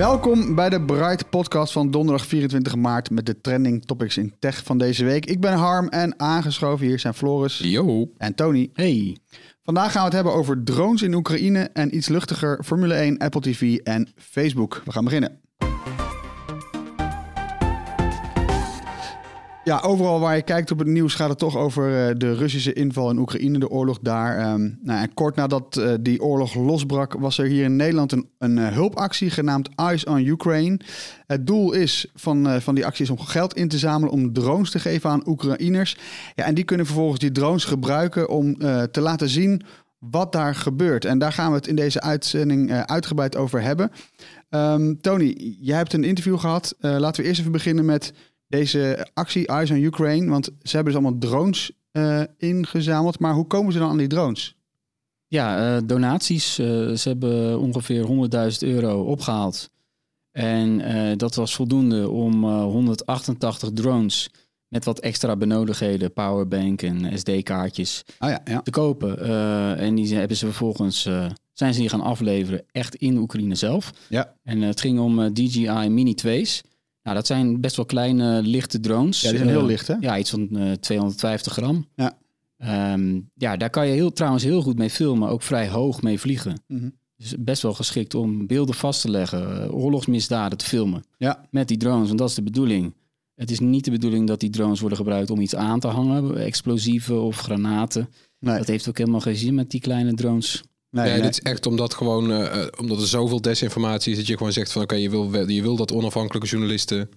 Welkom bij de Bright Podcast van donderdag 24 maart met de trending topics in tech van deze week. Ik ben Harm en aangeschoven hier zijn Floris Yo. en Tony. Hey. Vandaag gaan we het hebben over drones in Oekraïne en iets luchtiger Formule 1, Apple TV en Facebook. We gaan beginnen. Ja, overal waar je kijkt op het nieuws gaat het toch over eh, de Russische inval in Oekraïne, de oorlog daar. Ehm, nou, kort nadat eh, die oorlog losbrak, was er hier in Nederland een, een eh, hulpactie genaamd Eyes on Ukraine. Het doel is van, van die actie is om geld in te zamelen om drones te geven aan Oekraïners. Ja, en die kunnen vervolgens die drones gebruiken om te laten zien wat daar gebeurt. En daar gaan we het in deze uitzending uitgebreid over hebben. Ehm, Tony, jij hebt een interview gehad. Eh, laten we eerst even beginnen met deze actie Eyes on Ukraine. Want ze hebben dus allemaal drones eh, ingezameld. Maar hoe komen ze dan aan die drones? Ja, eh, donaties. Eh, ze hebben ongeveer 100.000 euro opgehaald. En dat was voldoende om eh, 188 drones met wat extra benodigdheden, powerbank en SD-kaartjes Ah ja, ja. te kopen. En die hebben ze vervolgens zijn ze die gaan afleveren echt in Oekraïne zelf. Ja. En het ging om DJI Mini 2's. Nou, dat zijn best wel kleine, lichte drones. Ja, die zijn heel Eh, licht, hè? Ja, iets van eh, 250 gram. Ja. Ehm, ja, daar kan je heel, trouwens heel goed mee filmen, ook vrij hoog mee vliegen. Mhm. Dus best wel geschikt om beelden vast te leggen, eh, oorlogsmisdaden te filmen Ja. met die drones. Want dat is de bedoeling. Het is niet de bedoeling dat die drones worden gebruikt om iets aan te hangen, explosieven of granaten. Nee, Dat heeft ook helemaal geen zin met die kleine drones. Nee, Nee, nee. dit is echt omdat, gewoon, eh, eh, omdat er zoveel desinformatie is dat je gewoon zegt van oké, je, wil, je wil dat onafhankelijke journalisten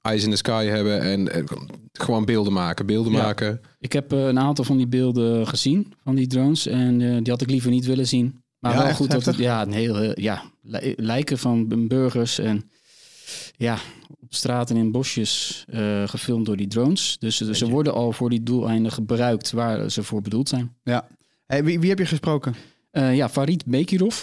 eyes in the sky hebben en eh, gewoon beelden maken. Beelden Ja. maken. Ik heb een aantal van die beelden gezien, van die drones. En eh, die had ik liever niet willen zien. Maar Ja, wel goed dat het, ja, een heel, ja, li- lijken van burgers en ja, op straten en in bosjes eh, gefilmd door die drones. Dus ze worden al voor die doeleinden gebruikt waar ze voor bedoeld zijn. Ja. Hey, wie, wie heb je gesproken? Eh, ja, Farid Bekirov.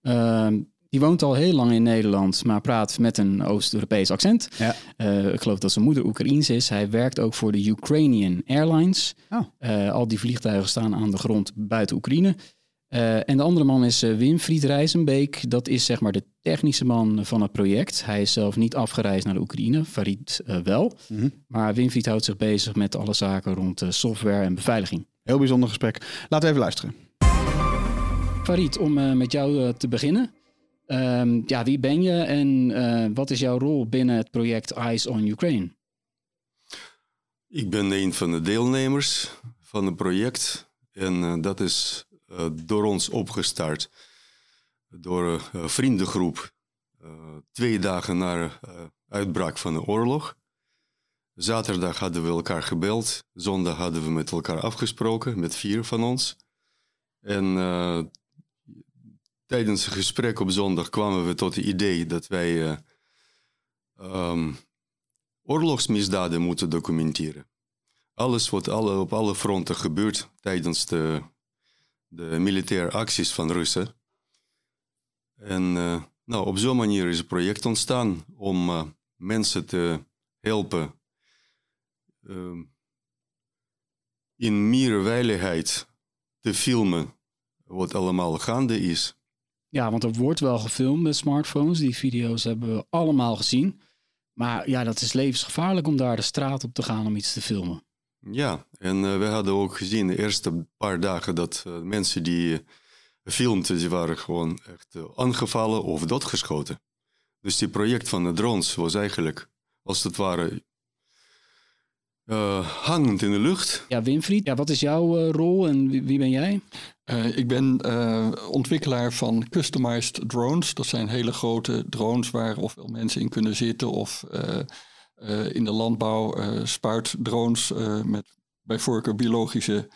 Ehm, die woont al heel lang in Nederland, maar praat met een Oost-Europees accent. Ja. Eh, ik geloof dat zijn moeder Oekraïens is. Hij werkt ook voor de Ukrainian Airlines. Oh. Eh, al die vliegtuigen staan aan de grond buiten Oekraïne. En de andere man is Winfried Rijzenbeek. Dat is zeg maar de technische man van het project. Hij is zelf niet afgereisd naar de Oekraïne, Farid wel. Mhm. Maar Winfried houdt zich bezig met alle zaken rond software en beveiliging. Heel bijzonder gesprek. Laten we even luisteren. Farid, om eh, met jou eh, te beginnen. Ehm, ja, wie ben je en eh, wat is jouw rol binnen het project Eyes on Ukraine? Ik ben een van de deelnemers van het project. En dat is door ons opgestart. Door een vriendengroep. twee dagen na eh, uitbraak van de oorlog. Zaterdag hadden we elkaar gebeld. Zondag hadden we met elkaar afgesproken, met vier van ons. En tijdens het gesprek op zondag kwamen we tot het idee dat wij ehm, oorlogsmisdaden moeten documenteren. Alles wat alle, op alle fronten gebeurt tijdens de, de militaire acties van Russen. En eh, nou, op zo'n manier is het project ontstaan om eh, mensen te helpen ehm, in meer veiligheid te filmen wat allemaal gaande is. Ja, want er wordt wel gefilmd met smartphones. Die video's hebben we allemaal gezien. Maar ja, dat is levensgevaarlijk om daar de straat op te gaan om iets te filmen. Ja, en uh, we hadden ook gezien de eerste paar dagen dat uh, mensen die uh, filmden, die waren gewoon echt aangevallen of doodgeschoten. Dus die project van de drones was eigenlijk, als het ware, hangend in de lucht. Ja, Winfried, ja, wat is jouw rol en wie, wie ben jij? ik ben ontwikkelaar van customized drones. Dat zijn hele grote drones waar ofwel mensen in kunnen zitten of uh, in de landbouw uh, spuitdrones uh, met bij voorkeur biologische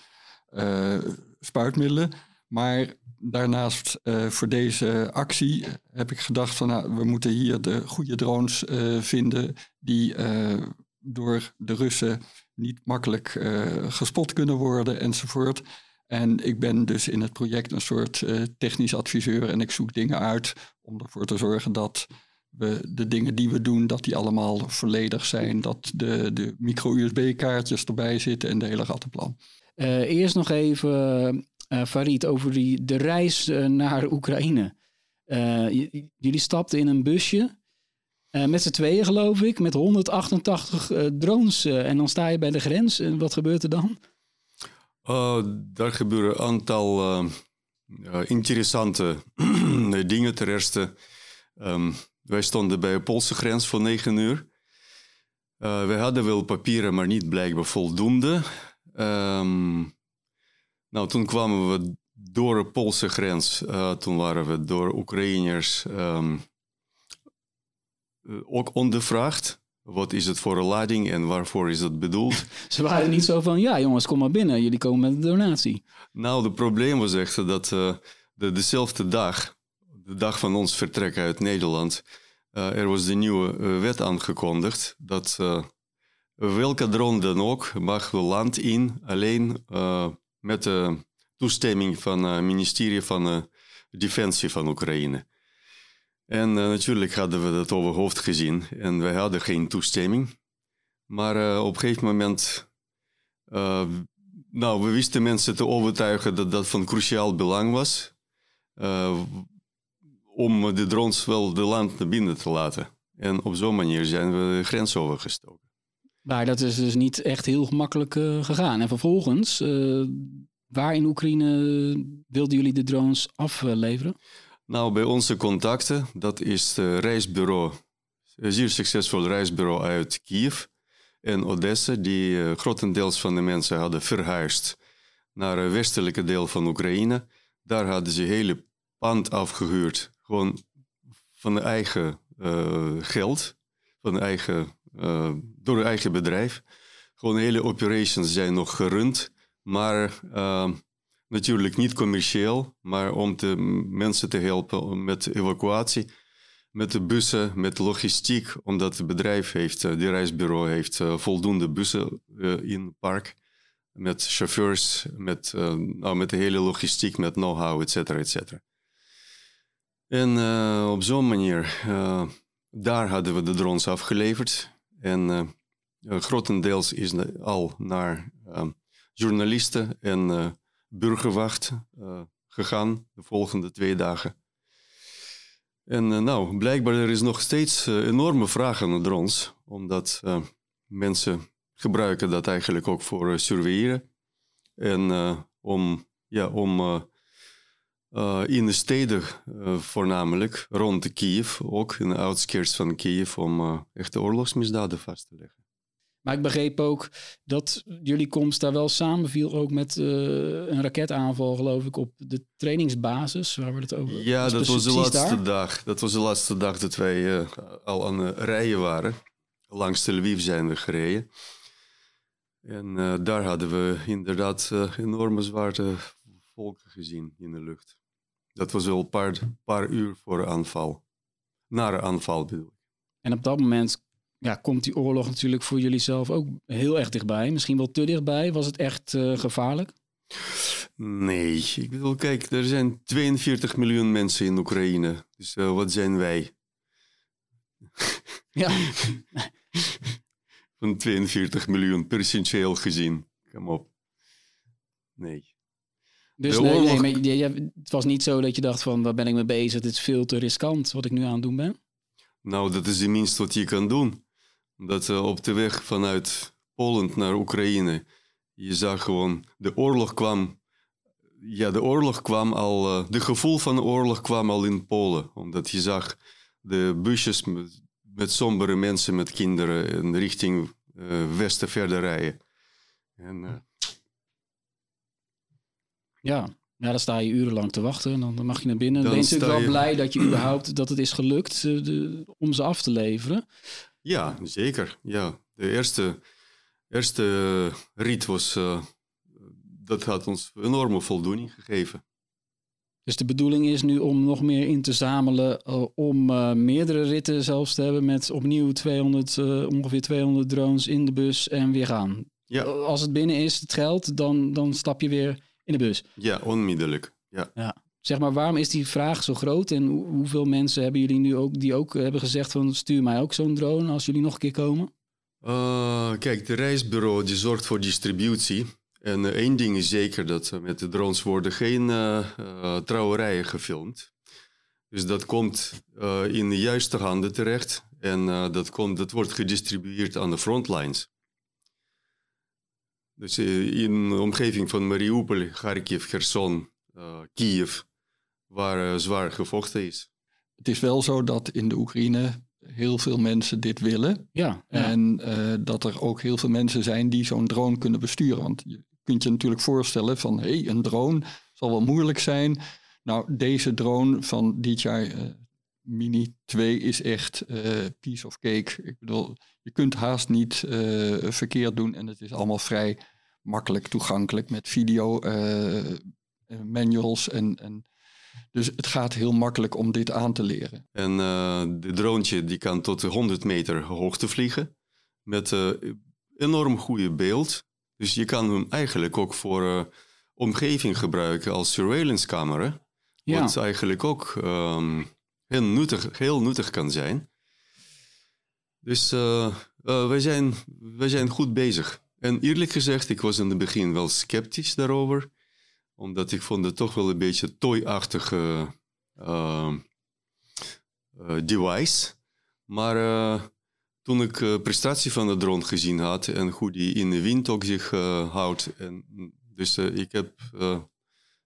spuitmiddelen. Maar daarnaast voor deze actie heb ik gedacht van nou, we moeten hier de goede drones vinden die door de Russen niet makkelijk gespot kunnen worden enzovoort. En ik ben dus in het project een soort technisch adviseur en ik zoek dingen uit om ervoor te zorgen dat we de dingen die we doen, dat die allemaal volledig zijn. Dat de, de micro-USB-kaartjes erbij zitten en de hele rattenplan. Uh, eerst nog even, Farid, over die, de reis naar Oekraïne. jullie stapten in een busje. Met z'n tweeën, geloof ik, met 188 drones. en dan sta je bij de grens. En wat gebeurt er dan? Oh, daar gebeuren een aantal interessante dingen. Ten eerste, um, wij stonden bij de Poolse grens voor negen uur. Wij hadden wel papieren, maar niet blijkbaar voldoende. Um, nou, toen kwamen we door de Poolse grens. Toen waren we door Oekraïners ook ondervraagd. Wat is het voor een lading en waarvoor is het bedoeld? Ze waren niet zo van, ja jongens, kom maar binnen. Jullie komen met een donatie. Nou, het probleem was echt dat uh, de, dezelfde dag de dag van ons vertrek uit Nederland, uh, er was de nieuwe uh, wet aangekondigd dat welke drone dan ook mag het land in, alleen met de toestemming van het ministerie van Defensie van Oekraïne. En natuurlijk hadden we dat over hoofd gezien en wij hadden geen toestemming. Maar op een gegeven moment, nou, we wisten mensen te overtuigen dat dat van cruciaal belang was om de drones wel de land naar binnen te laten. En op zo'n manier zijn we de grens overgestoken. Maar dat is dus niet echt heel gemakkelijk gegaan. En vervolgens, waar in Oekraïne wilden jullie de drones afleveren? Nou, bij onze contacten, dat is het reisbureau, een zeer succesvol reisbureau uit Kiev en Odessa, die uh, grotendeels van de mensen hadden verhuisd naar het westelijke deel van Oekraïne. Daar hadden ze hele pand afgehuurd gewoon van eigen geld, van eigen, door het eigen bedrijf. Gewoon hele operations zijn nog gerund, maar uh, natuurlijk niet commerciëel, maar om de mensen te helpen met evacuatie, met de bussen, met logistiek, omdat het bedrijf heeft, de reisbureau heeft voldoende bussen in het park met chauffeurs, met, nou, met de hele logistiek, met know-how, et cetera, et cetera. En op zo'n manier, daar hadden we de drones afgeleverd. En grotendeels is al naar journalisten en burgerwacht gegaan de volgende twee dagen. En nou, blijkbaar er is nog steeds enorme vraag de drones, omdat mensen gebruiken dat eigenlijk ook voor surveilleren. En om, ja, om in de steden voornamelijk, rond Kiev, ook in de outskirts van Kiev, om echte oorlogsmisdaden vast te leggen. Maar ik begreep ook dat jullie komst daar wel samenviel ook met een raketaanval, geloof ik, op de trainingsbasis, waar we het over Ja, dat was de laatste dag. Dat was de laatste dag dat wij al aan het rijden waren. Langs Tel Aviv zijn we gereden. En daar hadden we inderdaad enorme zwarte volken gezien in de lucht. Dat was wel een paar, paar uur voor de aanval. Na de aanval bedoel ik. En op dat moment ja, komt die oorlog natuurlijk voor jullie zelf ook heel erg dichtbij. Misschien wel te dichtbij. Was het echt uh, gevaarlijk? Nee, ik bedoel, kijk, er zijn 42 miljoen mensen in Oekraïne. Dus uh, wat zijn wij? Ja. Van 42 miljoen percentueel gezien. Kom op. Nee. Dus nee, nee het was niet zo dat je dacht van, waar ben ik mee bezig? Het is veel te riskant wat ik nu aan het doen ben. Nou, dat is het minst wat je kan doen. Dat uh, op de weg vanuit Polen naar Oekraïne. Je zag gewoon, de oorlog kwam, ja, de oorlog kwam al, uh, de gevoel van de oorlog kwam al in Polen. Omdat je zag de busjes met, met sombere mensen met kinderen in richting uh, westen verder rijden. En, ja. ja, dan sta je urenlang te wachten en dan mag je naar binnen. Dan ben je natuurlijk wel je... blij dat je überhaupt dat het is gelukt de, om ze af te leveren. Ja, zeker. Ja. De eerste, eerste rit was, uh, dat had ons enorme voldoening gegeven. Dus de bedoeling is nu om nog meer in te zamelen, uh, om uh, meerdere ritten zelfs te hebben met opnieuw 200, ongeveer 200 drones in de bus en weer gaan. Ja. Als het binnen is, het geld, dan, dan stap je weer in de bus. Ja, onmiddellijk. Ja. ja. Zeg maar, waarom is die vraag zo groot en hoeveel mensen hebben jullie nu ook die ook hebben gezegd van stuur mij ook zo'n drone als jullie nog een keer komen? Uh, kijk, de reisbureau die zorgt voor distributie. En uh, één ding is zeker, dat met de drones worden geen trouwerijen gefilmd. Dus dat komt in de juiste handen terecht. En dat, komt, dat wordt gedistribueerd aan de frontlines. Dus in de omgeving van Mariupol, Kharkiv, Kherson, Kiev, waar zwaar gevochten is. Het is wel zo dat in de Oekraïne heel veel mensen dit willen. Ja, ja. En uh, dat er ook heel veel mensen zijn die zo'n drone kunnen besturen. Want je kunt je natuurlijk voorstellen van hé, hey, een drone zal wel moeilijk zijn. Nou, deze drone van DJI uh, Mini 2 is echt uh, piece of cake. Ik bedoel, je kunt haast niet verkeerd doen en het is allemaal vrij makkelijk toegankelijk met video manuals en, en dus het gaat heel makkelijk om dit aan te leren. En uh, de drone die kan tot 100 meter hoogte vliegen. Met uh, enorm goede beeld. Dus je kan hem eigenlijk ook voor uh, omgeving gebruiken als surveillance camera. Ja. Wat eigenlijk ook um, heel, nuttig, heel nuttig kan zijn. Dus wij, zijn, wij zijn goed bezig. En eerlijk gezegd, ik was in het begin wel sceptisch daarover omdat ik vond het toch wel een beetje toy-achtige uh, uh, device. Maar uh, toen ik de prestatie van de drone gezien had en hoe die in de wind ook zich houdt. En, dus ik heb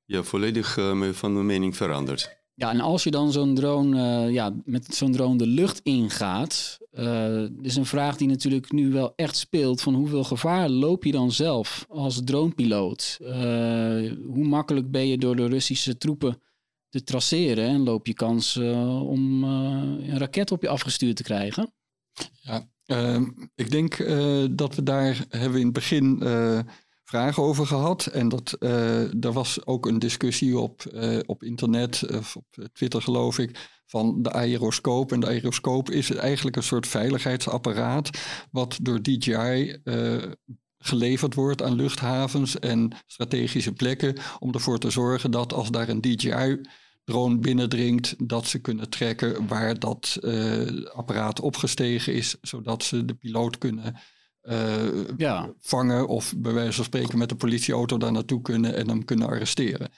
ja, volledig van mijn mening veranderd. Ja, en als je dan zo'n drone, uh, ja, met zo'n drone de lucht ingaat, uh, is een vraag die natuurlijk nu wel echt speelt van hoeveel gevaar loop je dan zelf als dronepiloot? Uh, hoe makkelijk ben je door de Russische troepen te traceren en loop je kans om een raket op je afgestuurd te krijgen? Ja, ehm, ik denk dat we daar hebben in het begin vragen over gehad. En dat, uh, er was ook een discussie op, uh, op internet, of op Twitter geloof ik, van de aeroscoop. En de aeroscoop is eigenlijk een soort veiligheidsapparaat wat door DJI uh, geleverd wordt aan luchthavens en strategische plekken om ervoor te zorgen dat als daar een DJI drone binnendringt, dat ze kunnen trekken waar dat apparaat opgestegen is, zodat ze de piloot kunnen uh, ja. vangen of bij wijze van spreken met de politieauto daar naartoe kunnen en hem kunnen arresteren.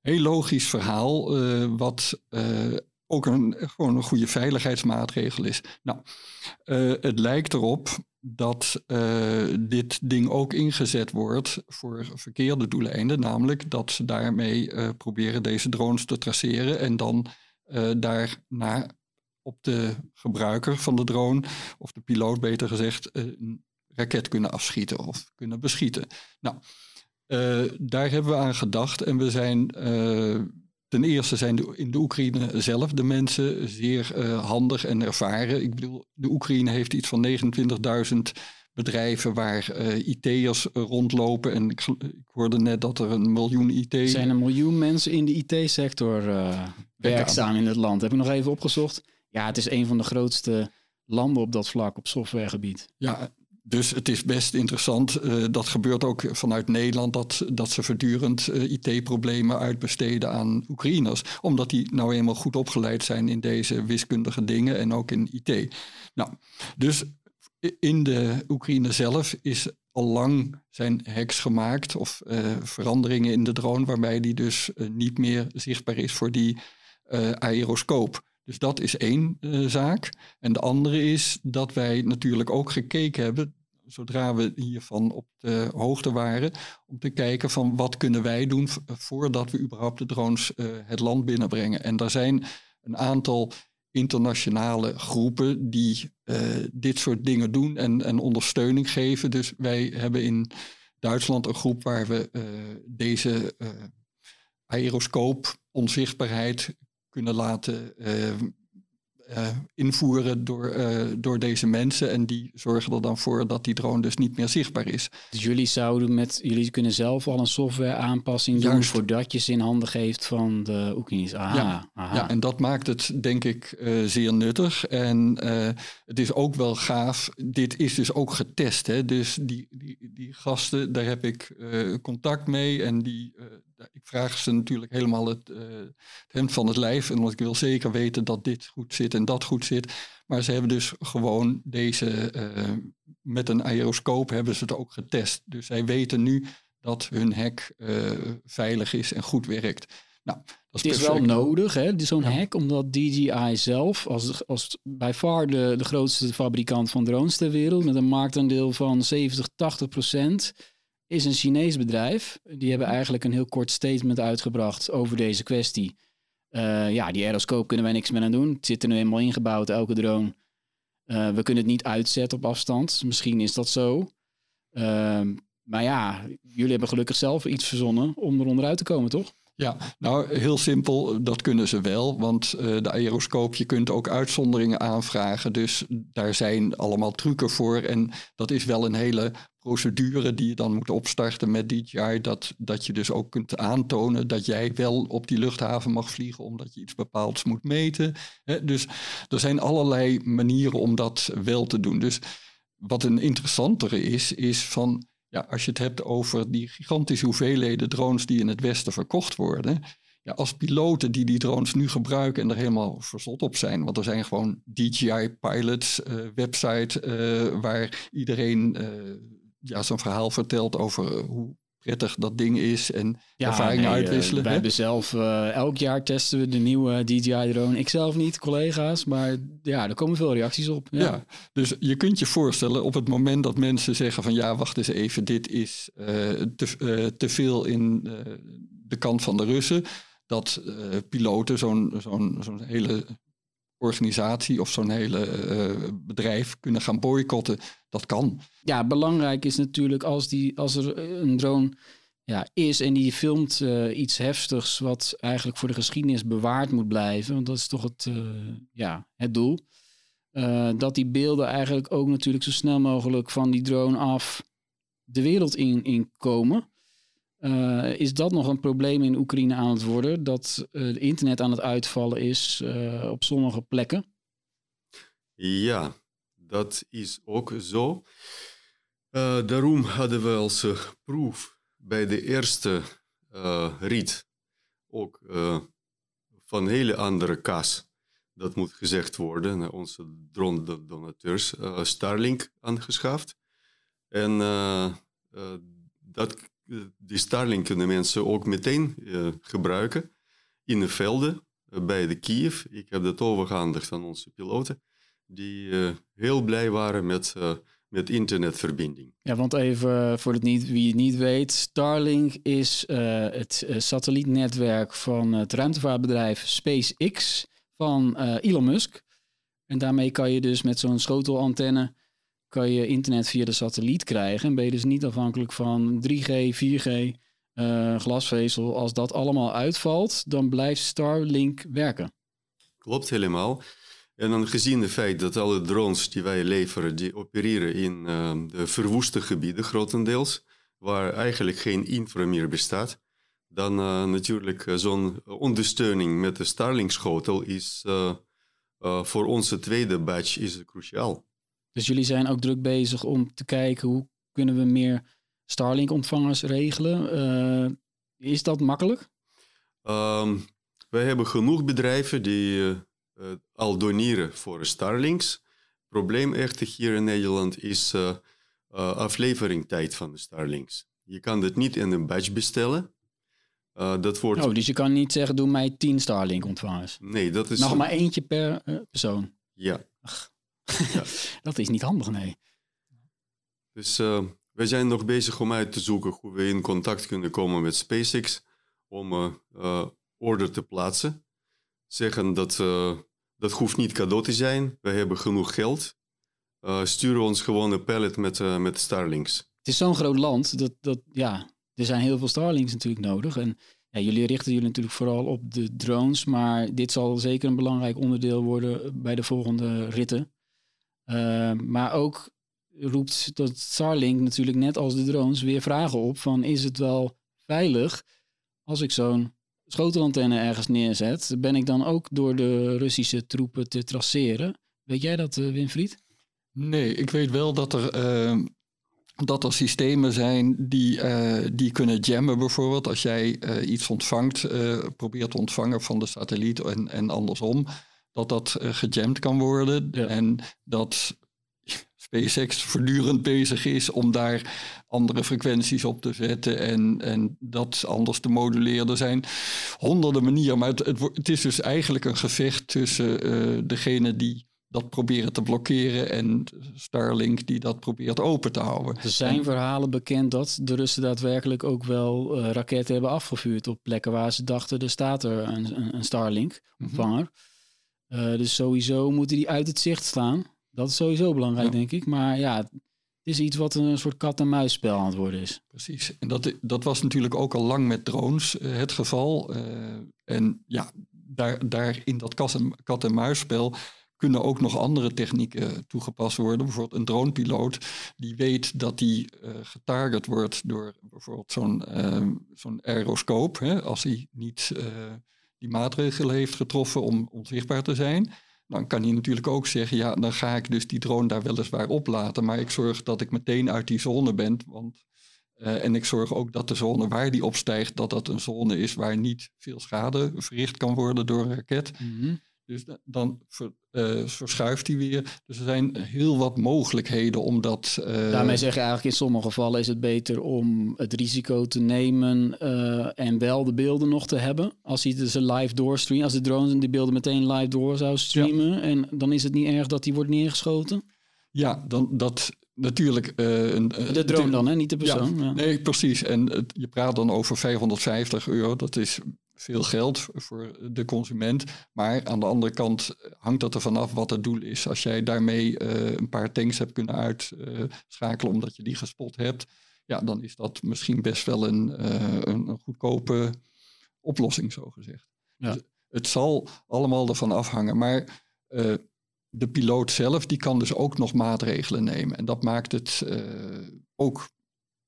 Heel logisch verhaal, uh, wat uh, ook een, gewoon een goede veiligheidsmaatregel is. Nou, het lijkt erop dat dit ding ook ingezet wordt voor verkeerde doeleinden, namelijk dat ze daarmee proberen deze drones te traceren en dan daarna op de gebruiker van de drone, of de piloot beter gezegd, raket kunnen afschieten of kunnen beschieten. Nou, uh, daar hebben we aan gedacht en we zijn uh, ten eerste zijn de, in de Oekraïne zelf de mensen zeer uh, handig en ervaren. Ik bedoel, de Oekraïne heeft iets van 29.000 bedrijven waar IT'ers rondlopen. En ik, ik, hoorde net dat er een miljoen IT... Er zijn een miljoen mensen in de IT-sector werkzaam in het land. Heb ik nog even opgezocht. Ja, het is een van de grootste landen op dat vlak op softwaregebied. Ja, dus het is best interessant. Uh, dat gebeurt ook vanuit Nederland, dat, dat ze voortdurend uh, IT-problemen uitbesteden aan Oekraïners. Omdat die nou eenmaal goed opgeleid zijn in deze wiskundige dingen en ook in IT. Nou, dus in de Oekraïne zelf is al lang zijn hacks gemaakt of uh, veranderingen in de drone, waarbij die dus niet meer zichtbaar is voor die aeroscoop. Dus dat is één zaak. En de andere is dat wij natuurlijk ook gekeken hebben zodra we hiervan op de hoogte waren, om te kijken van wat kunnen wij doen voordat we überhaupt de drones het land binnenbrengen. En daar zijn een aantal internationale groepen die dit soort dingen doen en, en ondersteuning geven. Dus wij hebben in Duitsland een groep waar we deze aeroscoop onzichtbaarheid kunnen laten uh, invoeren door, uh, door deze mensen. En die zorgen er dan voor dat die drone dus niet meer zichtbaar is. Dus jullie zouden met, jullie kunnen zelf al een software aanpassing doen voordat je ze in handen geeft van de Oekraïners. Ja, ja, en dat maakt het denk ik uh, zeer nuttig. En het is ook wel gaaf. Dit is dus ook getest. Hè? Dus die, die, die gasten, daar heb ik contact mee. En die, ik vraag ze natuurlijk helemaal het, uh, het hemd van het lijf. En ik wil zeker weten dat dit goed zit en dat goed zit. Maar ze hebben dus gewoon deze, uh, met een aeroscoop hebben ze het ook getest. Dus zij weten nu dat hun hek uh, veilig is en goed werkt. Nou, dat is het is wel nodig, hè, zo'n ja. hack, omdat DJI zelf, als, als bij far de, de grootste fabrikant van drones ter wereld, met een marktaandeel van 70, 80 procent, is een Chinees bedrijf. Die hebben eigenlijk een heel kort statement uitgebracht over deze kwestie. Uh, ja, die aeroscoop kunnen wij niks meer aan doen. Het zit er nu eenmaal ingebouwd, elke drone. Uh, we kunnen het niet uitzetten op afstand. Misschien is dat zo. Uh, maar ja, jullie hebben gelukkig zelf iets verzonnen om er onderuit te komen, toch? Ja, nou heel simpel, dat kunnen ze wel. Want uh, de aeroscoop, je kunt ook uitzonderingen aanvragen. Dus daar zijn allemaal trucken voor. En dat is wel een hele procedure die je dan moet opstarten met DJI. Dat, dat je dus ook kunt aantonen dat jij wel op die luchthaven mag vliegen omdat je iets bepaalds moet meten. dus er zijn allerlei manieren om dat wel te doen. Dus wat een interessantere is, is van ja, als je het hebt over die gigantische hoeveelheden drones die in het Westen verkocht worden. Ja, als piloten die die drones nu gebruiken en er helemaal verzot op zijn. Want er zijn gewoon DJI pilots, uh, website uh, waar iedereen uh, ja, zijn verhaal vertelt over hoe prettig dat ding is en ja, ervaringen uitwisselen. wij hebben zelf elk jaar testen we de nieuwe DJI drone. Ik zelf niet, collega's, maar ja, er komen veel reacties op. Ja. ja. dus je kunt je voorstellen op het moment dat mensen zeggen van ja, wacht eens even, dit is uh, te, uh, te veel in uh, de kant van de Russen, dat piloten zo'n zo'n zo'n hele organisatie of zo'n hele bedrijf kunnen gaan boycotten. Dat kan. Ja, belangrijk is natuurlijk als, die, als er een drone ja, is en die filmt uh, iets heftigs wat eigenlijk voor de geschiedenis bewaard moet blijven, want dat is toch het, ja, het doel. Dat die beelden eigenlijk ook natuurlijk zo snel mogelijk van die drone af de wereld in, in komen. Is dat nog een probleem in Oekraïne aan het worden? Dat het internet aan het uitvallen is op sommige plekken? Ja, dat is ook zo. Daarom hadden we als proef bij de eerste rit ook van hele andere kas, dat moet gezegd worden, naar onze drone-donateurs, Starlink aangeschaft. En dat, die Starlink kunnen mensen ook meteen gebruiken in de velden bij de Kiev. Ik heb dat overgehandigd aan onze piloten die heel blij waren met, met internetverbinding. Ja, want even voor het niet, wie het niet weet, Starlink is het satellietnetwerk van het ruimtevaartbedrijf SpaceX van Elon Musk. En daarmee kan je dus met zo'n schotelantenne kan je internet via de satelliet krijgen. En ben je dus niet afhankelijk van 3G, 4G, glasvezel. Als dat allemaal uitvalt, dan blijft Starlink werken. Klopt helemaal. En dan gezien het feit dat alle drones die wij leveren, die opereren in uh, de verwoeste gebieden grotendeels, waar eigenlijk geen infra meer bestaat, dan uh, natuurlijk uh, zo'n ondersteuning met de Starlink-schotel is voor onze tweede batch is cruciaal. Dus jullie zijn ook druk bezig om te kijken hoe kunnen we meer Starlink-ontvangers regelen. is dat makkelijk? Um, wij hebben genoeg bedrijven die uh, al doneren voor Starlinks. Probleem echter hier in Nederland is uh, afleveringtijd van de Starlinks. Je kan dit niet in een batch bestellen. dat wordt... Oh, dus je kan niet zeggen, doe mij 10 Starlink ontvangers. Nee, dat is... Nog maar eentje per persoon. Ja. Ja. dat is niet handig, nee. Dus uh, wij zijn nog bezig om uit te zoeken hoe we in contact kunnen komen met SpaceX om uh, order te plaatsen. Zeggen dat dat hoeft niet cadeau te zijn. We hebben genoeg geld. sturen ons gewoon een pallet met, met Starlinks. Het is zo'n groot land dat, dat ja, er zijn heel veel Starlinks natuurlijk nodig. En ja, jullie richten jullie natuurlijk vooral op de drones, maar dit zal zeker een belangrijk onderdeel worden bij de volgende ritten. Uh, maar ook roept dat Starlink natuurlijk net als de drones weer vragen op van is het wel veilig als ik zo'n schotelantenne ergens neerzet, ben ik dan ook door de Russische troepen te traceren? Weet jij dat, uh, Winfried? Nee, ik weet wel dat er uh, dat er systemen zijn die, uh, die kunnen jammen bijvoorbeeld. Als jij uh, iets ontvangt, probeert te ontvangen van de satelliet en, en andersom, dat dat gejamd kan worden. Ja. En dat SpaceX voortdurend bezig is om daar andere frequenties op te zetten en, en dat anders te moduleren. Er zijn honderden manieren, maar het, het, het is dus eigenlijk een gevecht tussen degene die dat proberen te blokkeren en Starlink die dat probeert open te houden. Er zijn verhalen bekend dat de Russen daadwerkelijk ook wel uh, raketten hebben afgevuurd op plekken waar ze dachten er staat er een, een Starlink ontvanger. Mm -hmm. Uh, dus sowieso moeten die uit het zicht staan. Dat is sowieso belangrijk, ja. denk ik. Maar ja, het is iets wat een soort kat-en-muisspel aan het worden is. Precies. En dat, dat was natuurlijk ook al lang met drones uh, het geval. en ja, daar, daar in dat kat-en-muisspel kunnen ook nog andere technieken toegepast worden. Bijvoorbeeld een dronepiloot die weet dat die uh, getarget wordt door bijvoorbeeld zo'n uh, zo'n aeroscoop. Hè, als hij niet uh, die maatregelen heeft getroffen om onzichtbaar te zijn. Dan kan hij natuurlijk ook zeggen, ja, dan ga ik dus die drone daar weliswaar oplaten. Maar ik zorg dat ik meteen uit die zone ben. Want, en ik zorg ook dat de zone waar die opstijgt, dat dat een zone is waar niet veel schade verricht kan worden door een raket. -hmm. Dus dan ver, uh, verschuift hij weer. Dus er zijn heel wat mogelijkheden om dat. Uh... Daarmee zeg je eigenlijk in sommige gevallen is het beter om het risico te nemen uh, en wel de beelden nog te hebben. Als hij dus een live doorstreamt, als de drones die beelden meteen live door zou streamen. Ja. En dan is het niet erg dat die wordt neergeschoten. Ja, dan dat natuurlijk. een, de drone dan, hè? niet de persoon. Ja, ja. Nee, precies. En je praat dan over 550 euro. Dat is veel geld voor de consument. Maar aan de andere kant hangt dat er vanaf wat het doel is. Als jij daarmee uh, een paar tanks hebt kunnen uitschakelen omdat je die gespot hebt, ja, dan is dat misschien best wel een, uh, een, een, goedkope oplossing, zo gezegd. Ja. Dus het zal allemaal ervan afhangen. Maar uh, de piloot zelf, die kan dus ook nog maatregelen nemen. En dat maakt het ook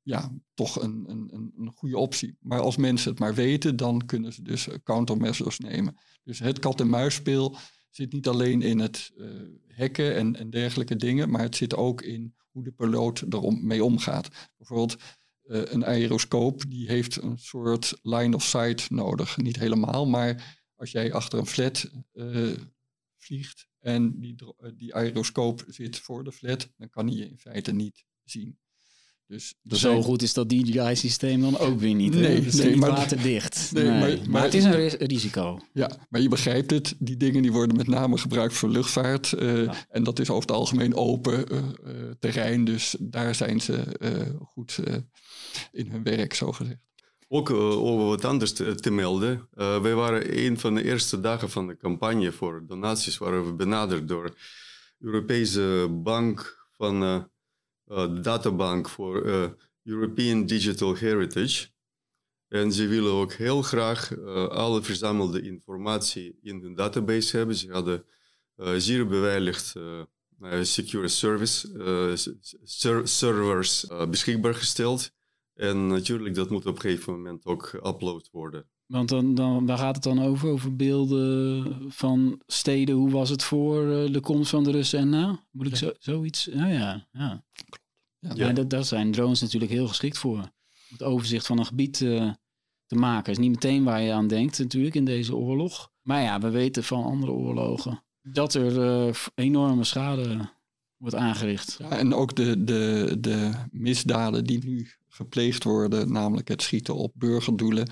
ja, toch een, een, een goede optie. Maar als mensen het maar weten, dan kunnen ze dus countermeasures nemen. Dus het kat-en-muisspel zit niet alleen in het uh, hacken en, en dergelijke dingen, maar het zit ook in hoe de piloot ermee omgaat. Bijvoorbeeld uh, een aeroscoop, die heeft een soort line of sight nodig. Niet helemaal, maar als jij achter een flat vliegt en die, die aeroscoop zit voor de flat, dan kan hij je in feite niet zien. Dus Zo zijn... goed is dat DJI-systeem dan ook weer niet. Nee, het is nee, niet maar, waterdicht. Nee, nee. Maar, maar, maar, het is een risico. Ja, maar je begrijpt het. Die dingen die worden met name gebruikt voor luchtvaart. Uh, ja. En dat is over het algemeen open uh, uh, terrein. Dus daar zijn ze goed in hun werk, zo gezegd. Ook over wat anders te, melden. wij waren een van de eerste dagen van de campagne voor donaties... waren we benaderd door de Europese Bank van uh, databank voor uh, European Digital Heritage. En ze willen ook heel graag uh, alle verzamelde informatie in hun database hebben. Ze hadden zeer beveiligd secure service ser servers beschikbaar gesteld. En natuurlijk, dat moet op een gegeven moment ook geüpload worden. Want dan, dan, waar gaat het dan over? Over beelden van steden. Hoe was het voor de komst van de Russen en na? Moet ik zo, zoiets? Nou ja, ja. Ja, ja. Dat, daar zijn drones natuurlijk heel geschikt voor. Om het overzicht van een gebied uh, te maken. is niet meteen waar je aan denkt natuurlijk in deze oorlog. Maar ja, we weten van andere oorlogen dat er uh, enorme schade wordt aangericht. Ja, en ook de, de, de misdaden die nu gepleegd worden, namelijk het schieten op burgerdoelen.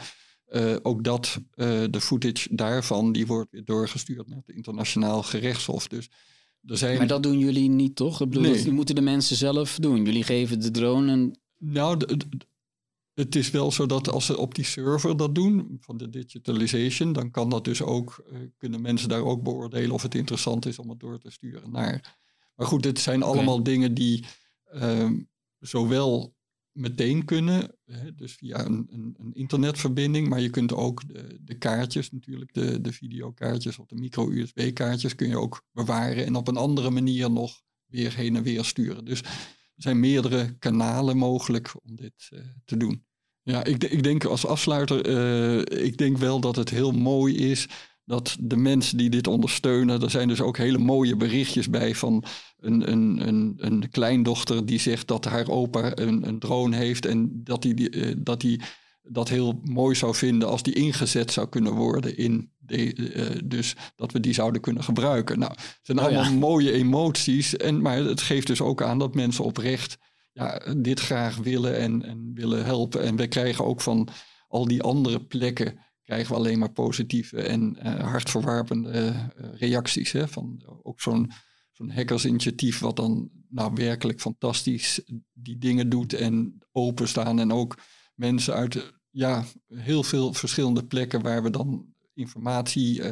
Uh, ook dat, uh, de footage daarvan, die wordt weer doorgestuurd naar het internationaal gerechtshof. Dus er zijn... Maar dat doen jullie niet, toch? Ik bedoel, Nee. dat- die moeten de mensen zelf doen. Jullie geven de drone Nou, het is wel zo dat als ze op die server dat doen, van de digitalization, dan kan dat dus ook, eh, kunnen mensen daar ook beoordelen of het interessant is om het door te sturen naar. Maar goed, dit zijn allemaal dingen die ehm, zowel meteen kunnen, hè, dus via een, een, een internetverbinding, maar je kunt ook de, kaartjes natuurlijk, de, de videokaartjes of de micro-USB-kaartjes kun je ook bewaren en op een andere manier nog weer heen en weer sturen. Dus er zijn meerdere kanalen mogelijk om dit eh, te doen. Ja, ik, ik denk als afsluiter, eh, ik denk wel dat het heel mooi is dat de mensen die dit ondersteunen, er zijn dus ook hele mooie berichtjes bij van een, een, een, een kleindochter die zegt dat haar opa een, een drone heeft en dat hij die, eh, dat die dat heel mooi zou vinden als die ingezet zou kunnen worden in de, eh, dus dat we die zouden kunnen gebruiken. Nou, het zijn Oh ja. allemaal mooie emoties, en, maar het geeft dus ook aan dat mensen oprecht ja, dit graag willen en, en willen helpen. En we krijgen ook van al die andere plekken krijgen we alleen maar positieve en eh, hartverwarpende eh, reacties. Hè? Van ook zo'n zo'n hackersinitiatief wat dan nou werkelijk fantastisch die dingen doet en openstaan. En ook mensen uit eh, ja, heel veel verschillende plekken waar we dan informatie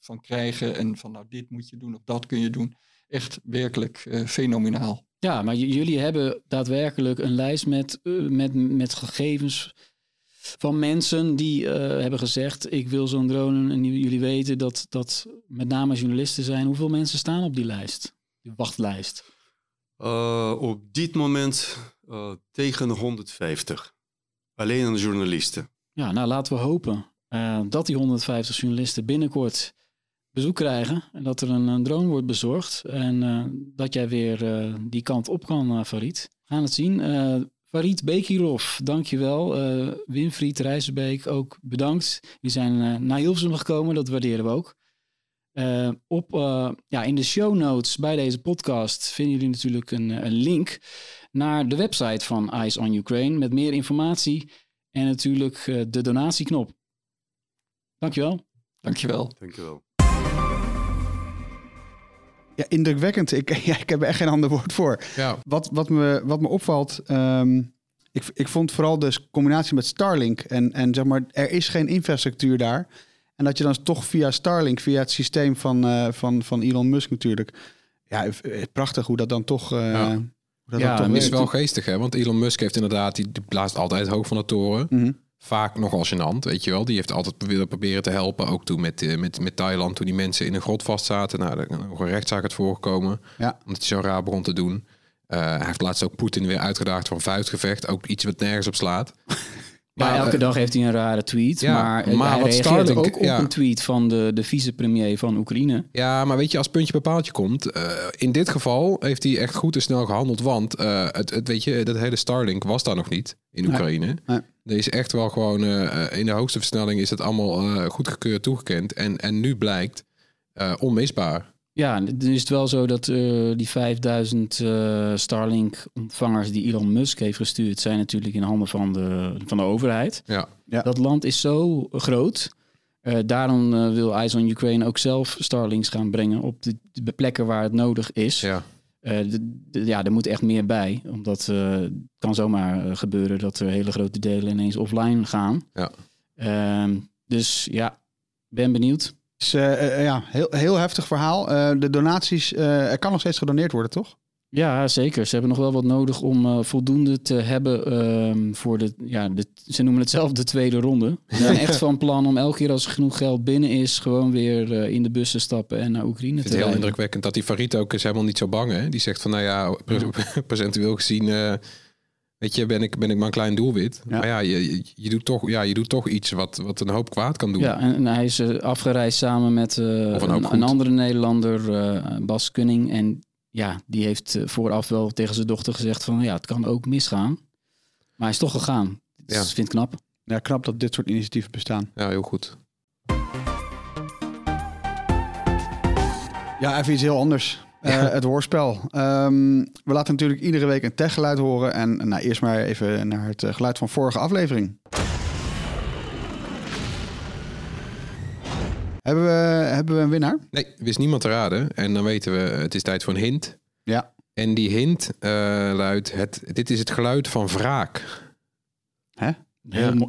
van krijgen. En van nou dit moet je doen of dat kun je doen. Echt werkelijk fenomenaal. Ja, maar jullie hebben daadwerkelijk een lijst met, met, met gegevens van mensen die eh, hebben gezegd: Ik wil zo'n drone. En jullie weten dat dat met name journalisten zijn. Hoeveel mensen staan op die lijst? Die wachtlijst. Eh, op dit moment eh, tegen 150. Alleen aan journalisten. Ja, nou laten we hopen dat die 150 journalisten binnenkort bezoek krijgen. En dat er een, een drone wordt bezorgd. En dat jij weer die kant op kan, Farid. We gaan het zien. Farid Bekirov, dankjewel. Eh Winfried Rijzenbeek, ook bedankt. Die zijn eh, naar Hilversum gekomen, dat waarderen we ook. Eh, op, eh, ja, in de show notes bij deze podcast vinden jullie natuurlijk een, een link naar de website van Eyes on Ukraine met meer informatie en natuurlijk eh, de donatieknop. Dankjewel. Dankjewel. Dankjewel. Ja, indrukwekkend. Ik, ja, ik heb er echt geen ander woord voor. Ja, Wat, wat, me, wat me opvalt, ehm, ik, ik vond vooral de combinatie met Starlink. En, en zeg maar, er is geen infrastructuur daar. En dat je dan toch via Starlink, via het systeem van, eh, van, van Elon Musk natuurlijk. Ja, prachtig hoe dat dan toch. eh, Ja. hoe dat Ja, dan toch dat is wel geestig, hè? Want Elon Musk heeft inderdaad, die, die blaast altijd hoog van de toren. Mhm. Vaak nogal gênant, weet je wel. Die heeft altijd willen proberen te helpen. Ook toen met, eh, met, met Thailand, toen die mensen in een grot vastzaten. Nou, er is nog een rechtszaak het voorgekomen. Ja. Omdat hij zo raar begon te doen. Eh, hij heeft laatst ook Poetin weer uitgedaagd van vuistgevecht. Ook iets wat nergens op slaat. Ja, Maar, elke dag heeft hij een rare tweet. ja, maar maar hij Starlink- ook op ja. een tweet van de, de vicepremier van Oekraïne. Ja, maar weet je, als puntje bij paaltje komt... eh, in dit geval heeft hij echt goed en snel gehandeld. Want het, het, weet je, dat hele Starlink was daar nog niet in Nee. Oekraïne. Nee. Deze is echt wel gewoon... eh, eh, in de hoogste versnelling is het allemaal eh goedgekeurd toegekend. En, en nu blijkt eh, onmisbaar. Ja, nu is het wel zo dat eh, die 5000 eh, Starlink-ontvangers die Elon Musk heeft gestuurd, zijn natuurlijk in handen van de, van de overheid. Ja. Ja. Dat land is zo groot. Eh, daarom wil Eyes on Ukraine ook zelf Starlinks gaan brengen op de, de plekken waar het nodig is. Ja. Eh, de- de- ja, er moet echt meer bij. Omdat eh, het kan zomaar eh, gebeuren dat er hele grote delen ineens offline gaan. Ja. Ehm, dus ja, ben benieuwd. Dus, ja, heel, heel heftig verhaal. Eh, de donaties, eh, er kan nog steeds gedoneerd worden, toch? Ja, zeker. Ze hebben nog wel wat nodig om eh, voldoende te hebben ehm, voor de, ja, de, ze noemen het zelf de tweede ronde. Ze zijn echt van plan om elke keer als er genoeg geld binnen is, gewoon weer eh, in de bus te stappen en naar Oekraïne te vind het heel rijden. indrukwekkend dat die Farid ook is helemaal niet zo bang. Hè? Die zegt van, nou ja, procentueel gezien... eh, weet je, ben ik, ben ik maar een klein doelwit. Ja. Maar ja je, je, doet toch, ja, je doet toch iets wat, wat een hoop kwaad kan doen. Ja, en, en hij is afgereisd samen met een een, andere Nederlander, Bas Kunning. En ja, die heeft eh, vooraf wel tegen zijn dochter gezegd van ja, het kan ook misgaan. Maar hij is toch gegaan. Dus Ja. ik vind het knap. Ja, knap dat dit soort initiatieven bestaan. Ja, heel goed. Ja, even iets heel anders. Eh, het hoorspel. Ehm, we laten natuurlijk iedere week een techgeluid horen. En nou, eerst maar even naar het eh, geluid van vorige aflevering. Hebben we, hebben we een winnaar? Nee, wist niemand te raden. En dan weten we, het is tijd voor een hint. Ja. En die hint eh, luidt, het, dit is het geluid van wraak. Hè?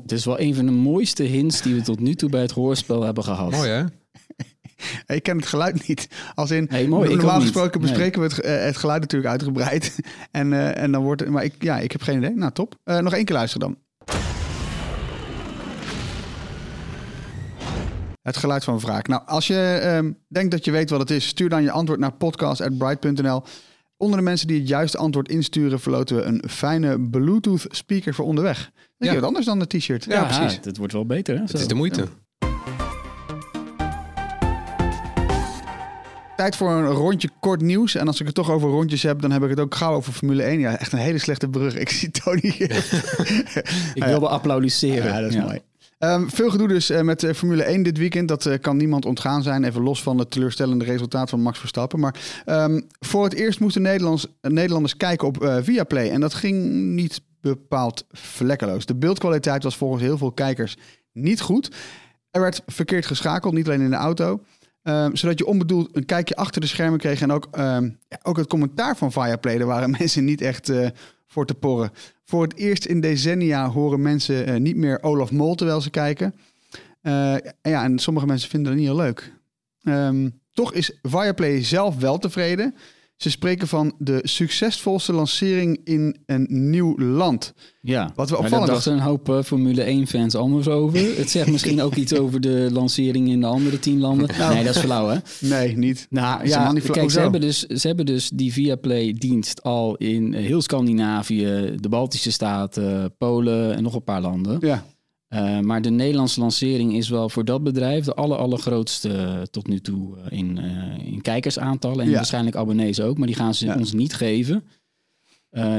Het is wel een van de mooiste hints die we tot nu toe bij het hoorspel hebben gehad. Mooi hè? Ik ken het geluid niet. Als in, Nee, mooi, normaal niet. gesproken Nee. bespreken we het, eh, het geluid natuurlijk uitgebreid. en, eh, en dan wordt het, maar ik, ja, ik heb geen idee. Nou, top. Eh, nog één keer luisteren dan. Het geluid van wraak. Nou, als je ehm, denkt dat je weet wat het is, stuur dan je antwoord naar podcast.bright.nl. Onder de mensen die het juiste antwoord insturen, verloten we een fijne Bluetooth speaker voor onderweg. Dat is Ja. wat anders dan een t-shirt. Ja, precies. Het wordt wel beter. Hè, Het is de moeite. Tijd voor een rondje kort nieuws. En als ik het toch over rondjes heb, dan heb ik het ook gauw over Formule 1. Ja, echt een hele slechte brug. Ik zie Tony hier. Ik wilde applaudisseren. Ja, dat is mooi. Ehm, veel gedoe dus eh, met eh, Formule 1 dit weekend. Dat eh, kan niemand ontgaan zijn. Even los van het teleurstellende resultaat van Max Verstappen. Maar ehm, voor het eerst moesten Nederlands, Nederlanders kijken op Viaplay. En dat ging niet bepaald vlekkeloos. De beeldkwaliteit was volgens heel veel kijkers niet goed. Er werd verkeerd geschakeld, niet alleen in de auto. Ehm, zodat je onbedoeld een kijkje achter de schermen kreeg. En ook, ja, ook het commentaar van Viaplay. Daar waren mensen niet echt voor te porren. Voor het eerst in decennia horen mensen eh, niet meer Olaf Mol terwijl ze kijken. Eh, ja, en sommige mensen vinden dat niet heel leuk. Ehm, toch is Viaplay zelf wel tevreden. Ze spreken van de succesvolste lancering in een nieuw land. Ja, Wat maar opvallend daar dachten een hoop eh, Formule 1-fans anders over. Het zegt misschien ook iets over de lancering in de andere tien landen. Nou. Nee, dat is flauw, hè? Nee, niet. Nou ja, niet kijk, ze hebben, dus, ze hebben dus die Viaplay-dienst al in heel Scandinavië, de Baltische Staten, Polen en nog een paar landen. Ja, Eh, maar de Nederlandse lancering is wel voor dat bedrijf de aller, allergrootste eh, tot nu toe eh, in, in kijkersaantallen. En Ja. waarschijnlijk abonnees ook, maar die gaan ze Ja. ons niet geven,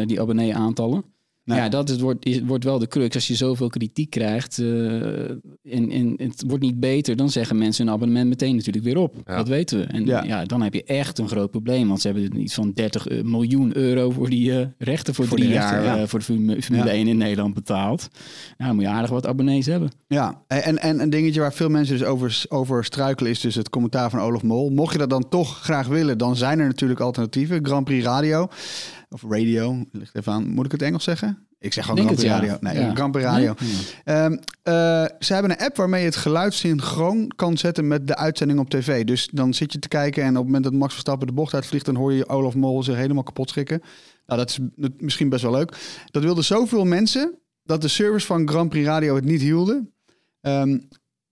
die abonnee-aantallen. Nee. Ja, dat is, wordt, is, wordt wel de crux. Als je zoveel kritiek krijgt eh, en, en het wordt niet beter, dan zeggen mensen hun abonnement meteen natuurlijk weer op. Ja. Dat weten we. En Ja. ja. dan heb je echt een groot probleem. Want ze hebben iets van 30 eh, miljoen euro voor die eh, rechten voor, Voor drie rechten, jaar ja. voor de Formule, Formule Ja. 1 in Nederland betaald. Nou, dan moet je aardig wat abonnees hebben. ja. En, en een dingetje waar veel mensen dus over, over struikelen is dus het commentaar van Olaf Mol. Mocht je dat dan toch graag willen, dan zijn er natuurlijk alternatieven. Grand Prix Radio. Of radio, ligt even aan. Moet ik het Engels zeggen? Ik zeg gewoon Prix ja. Radio. Nee, Ja. Grand Prix Radio. Nee? Ehm, eh, ze hebben een app waarmee je het geluid synchroon kan zetten met de uitzending op tv. Dus dan zit je te kijken en op het moment dat Max Verstappen de bocht uitvliegt, dan hoor je Olaf Mol zich helemaal kapot schrikken. Nou, dat is misschien best wel leuk. Dat wilden zoveel mensen dat de servers van Grand Prix Radio het niet hielden. Ehm,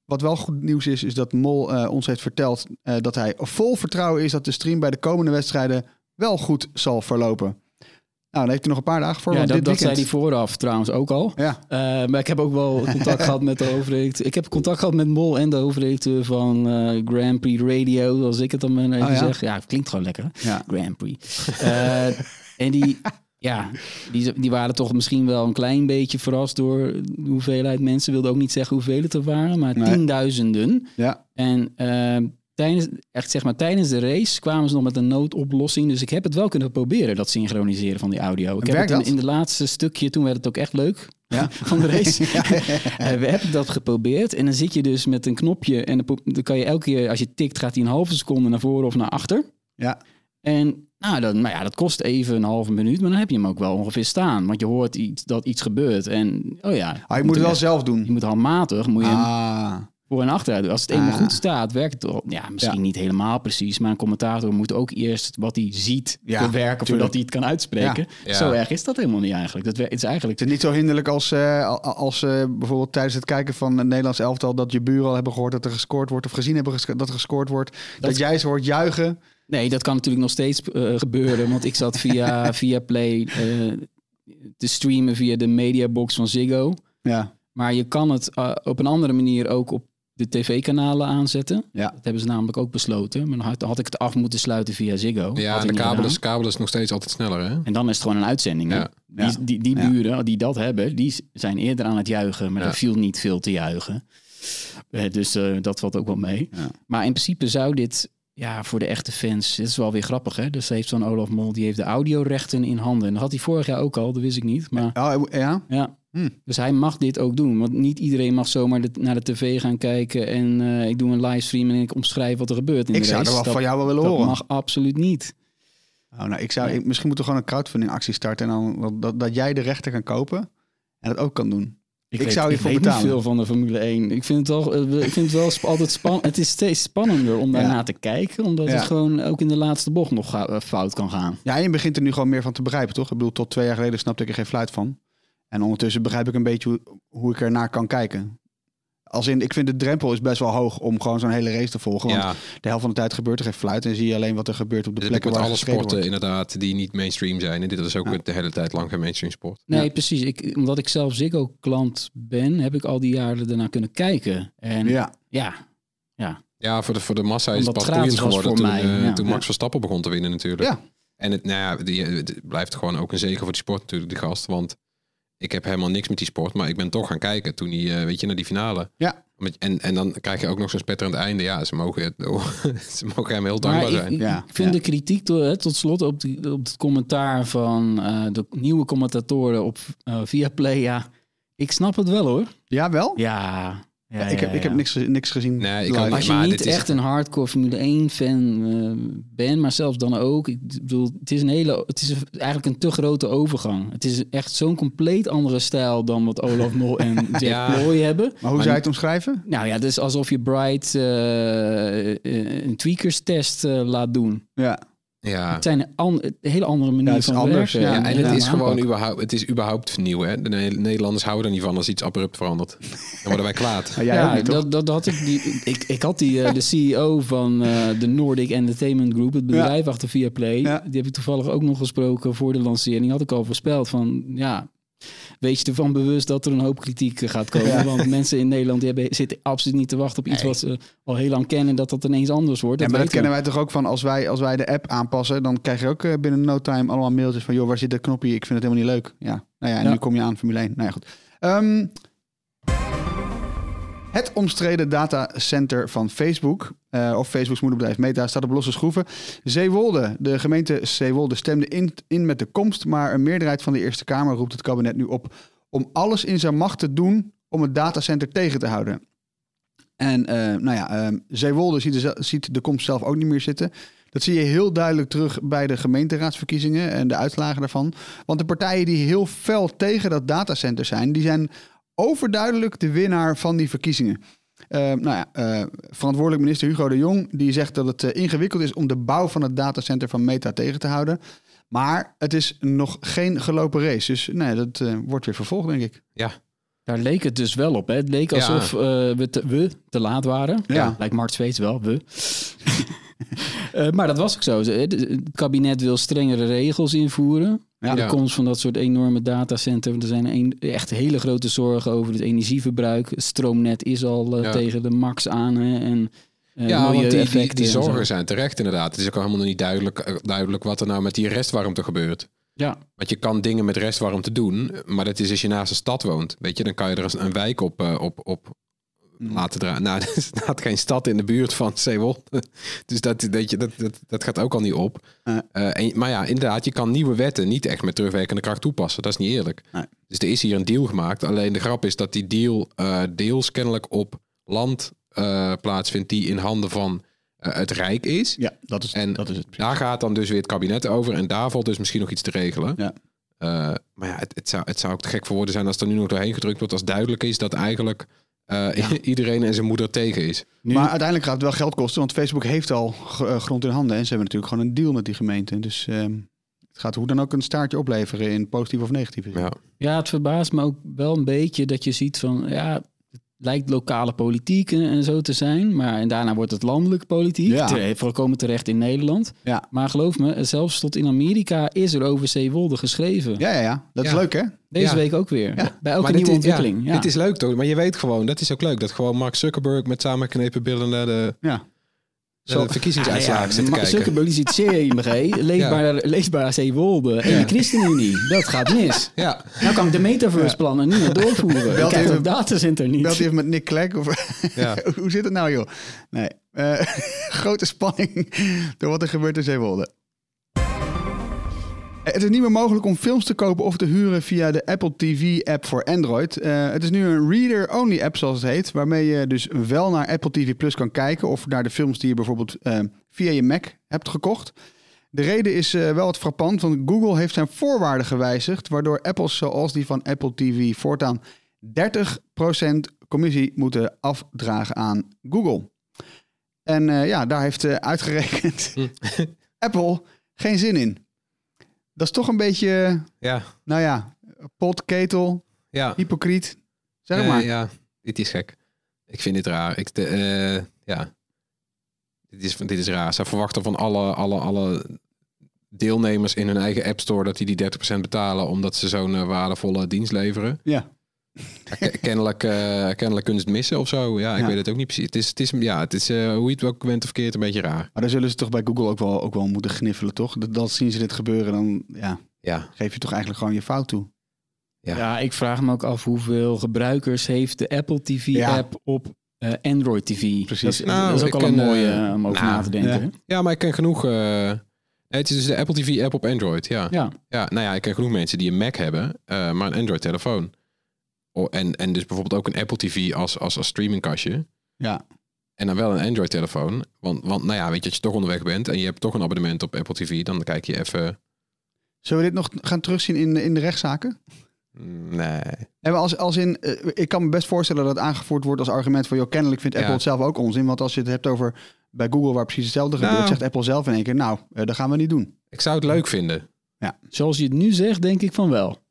wat wel goed nieuws is, is dat Mol eh, ons heeft verteld eh, dat hij vol vertrouwen is dat de stream bij de komende wedstrijden wel goed zal verlopen. Nou, dan heeft hij nog een paar dagen voor. Ja, dat, dit dat zei hij vooraf trouwens ook al. Ja, Eh, maar ik heb ook wel contact gehad met de hoofdredacteur. Ik heb contact gehad met Mol en de hoofdredacteur van eh, Grand Prix Radio, zoals ik het dan maar even Oh, ja? zeg. Ja, het klinkt gewoon lekker. ja. Grand Prix. Eh, en die, ja, die, die waren toch misschien wel een klein beetje verrast door de hoeveelheid mensen. Wilde ook niet zeggen hoeveel het er waren, maar Nee. tienduizenden. ja. En eh, tijdens, echt zeg maar, tijdens de race kwamen ze nog met een noodoplossing. Dus ik heb het wel kunnen proberen, dat synchroniseren van die audio. Ik heb het in, dat? in de laatste stukje, toen werd het ook echt leuk Ja. van de race. Eh, we hebben dat geprobeerd. En dan zit je dus met een knopje. En dan kan je elke keer, als je tikt, gaat hij een halve seconde naar voren of naar achter. Ja. En nou, dan, nou ja, dat kost even een halve minuut, maar dan heb je hem ook wel ongeveer staan. Want je hoort iets, dat iets gebeurt. En oh ja, Ah, je moet het wel echt- zelf doen. Je moet handmatig, moet je hem Ah, voor en achteruit. Als het eenmaal Ah. goed staat, werkt het. Ja, misschien Ja. niet helemaal precies, maar een commentator moet ook eerst wat hij ziet Ja, bewerken tuurlijk. voordat hij het kan uitspreken. Ja. Zo erg is dat helemaal niet eigenlijk. Dat het is eigenlijk het is niet zo hinderlijk als, eh, al- als eh, bijvoorbeeld tijdens het kijken van het Nederlands elftal... dat je buren al hebben gehoord dat er gescoord wordt... of gezien hebben dat er gescoord wordt. Dat, jij ze hoort juichen. Nee, dat kan natuurlijk nog steeds eh, gebeuren. Want ik zat via, via Play te streamen via de mediabox van Ziggo. Ja, Maar je kan het op een andere manier ook op de tv-kanalen aanzetten. Ja. Dat hebben ze namelijk ook besloten. Maar dan had, had ik het af moeten sluiten via Ziggo. Ja, en de kabel is, kabel is nog steeds altijd sneller, hè? En dan is het gewoon een uitzending. Ja. Die, Ja. die, die buren die dat hebben, die zijn eerder aan het juichen. Maar er viel niet veel te juichen. Eh, dus eh, dat valt ook wel mee. Maar in principe zou dit ja, voor de echte fans, het is wel weer grappig, hè? Dus heeft zo'n Olaf Mol, die heeft de audiorechten in handen. En dat had hij vorig jaar ook al, dat wist ik niet. Maar Oh, ja? ja, Hm. dus hij mag dit ook doen. Want niet iedereen mag zomaar de- naar de tv gaan kijken en eh, ik doe een livestream en ik omschrijf wat er gebeurt in Ik de zou er wel dat, van jou wel willen dat horen. mag absoluut niet. Oh, nou, ik zou, ik- misschien moeten we gewoon een crowdfunding actie starten. En dan dat, dat, dat jij de rechten kan kopen en dat ook kan doen. Ik weet- zou weet betalen. niet veel van de Formule 1. Ik vind het wel, eh, ik vind het wel sp- altijd spannend. Het is steeds spannender om Ja. daarna te kijken. Omdat Ja. het gewoon ook in de laatste bocht nog eh, fout kan gaan. Ja, en je begint er nu gewoon meer van te begrijpen, toch? Ik bedoel, tot twee jaar geleden snapte ik er geen fluit van. En ondertussen begrijp ik een beetje hoe, hoe ik er naar kan kijken. Als in, ik vind de drempel is best wel hoog om gewoon zo'n hele race te volgen. Want Ja, de helft van de tijd gebeurt er geen fluit. En zie je alleen wat er gebeurt op de ik plekken met waar alle sporten wordt. inderdaad die niet mainstream zijn. En dit is ook Ja. de hele tijd lang geen mainstream sport. Nee, Ja. precies. Ik, omdat ik zelf Ziggo-klant ben, heb ik al die jaren ernaar kunnen kijken. En ja, Ja, Ja, voor de, voor de massa is het Omdat pas boeiend was geworden voor toen, mij, eh, ja. toen Ja. Max Verstappen begon te winnen natuurlijk. Ja. En het, nou ja, die, het blijft gewoon ook een zegen voor die sport natuurlijk, die gast. Want ik heb helemaal niks met die sport, maar ik ben toch gaan kijken toen hij, eh, weet je, naar die finale. Ja. En, en dan krijg je ook nog zo'n spetterend einde. Ja, ze mogen, het, ze mogen hem heel dankbaar ik, zijn. ik Ja, vind ja. de kritiek to- hè, tot slot op, die, op het commentaar van eh, de nieuwe commentatoren op eh Viaplay. Ja, ik snap het wel hoor. ja wel? Ja, ja, ik, heb, ja, ik heb niks, niks gezien. Nee, ik. Als je Maar niet dit is- echt een hardcore Formule 1 fan eh, bent, maar zelfs dan ook. Ik bedoel, het is een hele, het is eigenlijk een te grote overgang. Het is echt zo'n compleet andere stijl dan wat Olaf Mol en Jack Ja. Ploy hebben. Maar hoe zou je het omschrijven? Nou ja, het is alsof je Bright eh, eh, een tweakers-test eh, laat doen. Ja. Ja. Het zijn een, an- een hele andere manier Ja, het is van anders, werken. ja. Ja, en het is gewoon aanpak. überhaupt, het is überhaupt nieuw. Hè? De Ne- Nederlanders houden er niet van als iets abrupt verandert. Dan worden wij kwaad. Ja, niet, dat, dat had ik. Die, ik, ik had die, eh, de CEO van eh, de Nordic Entertainment Group, het bedrijf achter Viaplay. Ja. Die heb ik toevallig ook nog gesproken voor de lancering. Had ik al voorspeld van ja. Wees je ervan bewust dat er een hoop kritiek eh, gaat komen. Ja. Want mensen in Nederland die hebben, zitten absoluut niet te wachten op iets Nee. wat ze al heel lang kennen. Dat dat ineens anders wordt. Ja, Dat maar dat kennen wij toch ook van als wij, als wij de app aanpassen, dan krijg je ook eh, binnen no time allemaal mailtjes van joh, waar zit dat knopje? Ik vind het helemaal niet leuk. Ja, nou ja, en Ja. nu kom je aan Formule 1. Nou ja, goed. Ehm, het omstreden datacenter van Facebook, eh, of Facebook's moederbedrijf Meta, staat op losse schroeven. Zeewolde, de gemeente Zeewolde stemde in, met de komst, maar een meerderheid van de Eerste Kamer roept het kabinet nu op om alles in zijn macht te doen om het datacenter tegen te houden. En eh, nou ja, ehm, Zeewolde ziet de, ziet de komst zelf ook niet meer zitten. Dat zie je heel duidelijk terug bij de gemeenteraadsverkiezingen en de uitslagen daarvan. Want de partijen die heel fel tegen dat datacenter zijn, die zijn overduidelijk de winnaar van die verkiezingen. Eh, nou ja, eh, verantwoordelijk minister Hugo de Jong die zegt dat het eh, ingewikkeld is om de bouw van het datacenter van Meta tegen te houden. Maar het is nog geen gelopen race. Dus nee, dat eh, wordt weer vervolgd, denk ik. Daar leek het dus wel op. Hè? Het leek Ja. alsof eh, we, te, we te laat waren. Ja. Lijkt Mart Zweets wel, we. Eh, maar dat was ook zo. Het kabinet wil strengere regels invoeren. Ja. de komst van dat soort enorme datacenter. Er zijn een, echt hele grote zorgen over het energieverbruik. Het stroomnet is al eh, Ja. tegen de max aan. Hè? En, eh, Ja, want die, die, zorgen zijn terecht inderdaad. Het is ook helemaal nog niet duidelijk, eh, duidelijk wat er nou met die restwarmte gebeurt. Ja, Want je kan dingen met restwarmte doen, maar dat is als je naast een stad woont. Weet je, dan kan je er een wijk op, op, op laten draaien. Nou, er staat geen stad in de buurt van Zeewolde. Dus dat, je, dat, dat, dat gaat ook al niet op. Nee. Eh, en, maar ja, inderdaad, je kan nieuwe wetten niet echt met terugwerkende kracht toepassen. Dat is niet eerlijk. Nee. Dus er is hier een deal gemaakt. Alleen de grap is dat die deal eh, deels kennelijk op land eh, plaatsvindt die in handen van het Rijk is. Ja, dat is, En dat is het. Daar gaat dan dus weer het kabinet over. En daar valt dus misschien nog iets te regelen. Ja. Maar ja, het, het, zou, het zou ook te gek voor woorden zijn als er nu nog doorheen gedrukt wordt. Als duidelijk is dat eigenlijk eh, iedereen en zijn moeder tegen is. nu, Maar uiteindelijk gaat het wel geld kosten, want Facebook heeft al eh, grond in handen. En ze hebben natuurlijk gewoon een deal met die gemeente. Dus ehm, het gaat hoe dan ook een staartje opleveren in positief of negatieve zin. Ja. Ja, het verbaast me ook wel een beetje dat je ziet van ja, lijkt lokale politiek en, en zo te zijn, maar en daarna wordt het landelijke politiek, Ja. Te- volkomen terecht in Nederland. Ja. Maar geloof me, zelfs tot in Amerika is er over Zeewolde geschreven. Ja, ja, ja. Dat is Ja. leuk, hè? Deze Ja. week ook weer. Ja. Bij elke Maar dit nieuwe is- ontwikkeling. Ja, Dit is leuk toch? Maar je weet gewoon, dat is ook leuk. Dat gewoon Mark Zuckerberg met samengeknepen billen naar de... Ja. Zo, de verkiezingsuitslagen Ah, ja, zitten kijken. Zuckerberg die zit CMG, leesbaar, leesbaar Zeewolde en de ChristenUnie. Dat gaat mis. Ja, Nou kan ik de metaverse plannen niet meer doorvoeren. Ik Belt krijg even- dat datacenter niet. Belt even met Nick Clegg? Of, ja. hoe zit het nou, joh? Nee. Eh, grote spanning door wat er gebeurt in Zeewolde. Het is niet meer mogelijk om films te kopen of te huren via de Apple TV-app voor Android. Eh, het is nu een reader-only app, zoals het heet, waarmee je dus wel naar Apple TV Plus kan kijken of naar de films die je bijvoorbeeld eh, via je Mac hebt gekocht. De reden is eh, wel wat frappant, want Google heeft zijn voorwaarden gewijzigd, waardoor apples zoals die van Apple TV voortaan 30% commissie moeten afdragen aan Google. En ja, daar heeft uitgerekend Apple geen zin in. Dat is toch een beetje, ja, nou ja, pot, ketel, ja. hypocriet. Zeg maar. ja, dit is gek. Ik vind dit raar. Ik, de, eh, ja. Dit is, dit is raar. Ze verwachten van alle, alle, alle deelnemers in hun eigen App Store dat die die 30% betalen omdat ze zo'n eh, waardevolle dienst leveren. Ja. Kennelijk, eh, kennelijk kunnen ze het missen of zo. Ja, ik Ja. weet het ook niet precies. Het is, het is, ja, het is eh, hoe je het ook went of keert een beetje raar. Maar daar zullen ze toch bij Google ook wel, ook wel moeten gniffelen, toch? Dat, dat zien ze dit gebeuren, dan ja, Ja, geef je toch eigenlijk gewoon je fout toe. Ja. Ja, ik vraag me ook af hoeveel gebruikers heeft de Apple TV-app op eh, Android TV. Precies. Dat is, Nou, dat is ook al een mooie om over nou, na te denken. ja. maar ik ken genoeg... eh, het is dus de Apple TV app op Android, ja. Ja. Ja, nou ja, ik ken genoeg mensen die een Mac hebben, eh, maar een Android-telefoon. Oh, en, en dus bijvoorbeeld ook een Apple TV als, als, als streamingkastje. Ja, En dan wel een Android-telefoon. Want, want nou ja, weet je, als je toch onderweg bent en je hebt toch een abonnement op Apple TV, dan kijk je even... Zullen we dit nog gaan terugzien in, in de rechtszaken? Nee. En als, als in, eh, ik kan me best voorstellen dat het aangevoerd wordt als argument van, joh, kennelijk vindt Apple Ja. het zelf ook onzin. Want als je het hebt over bij Google, waar precies hetzelfde Nou. gebeurt, zegt Apple zelf in één keer, nou, eh, dat gaan we niet doen. Ik zou het leuk vinden. Zoals je het nu zegt, denk ik van wel.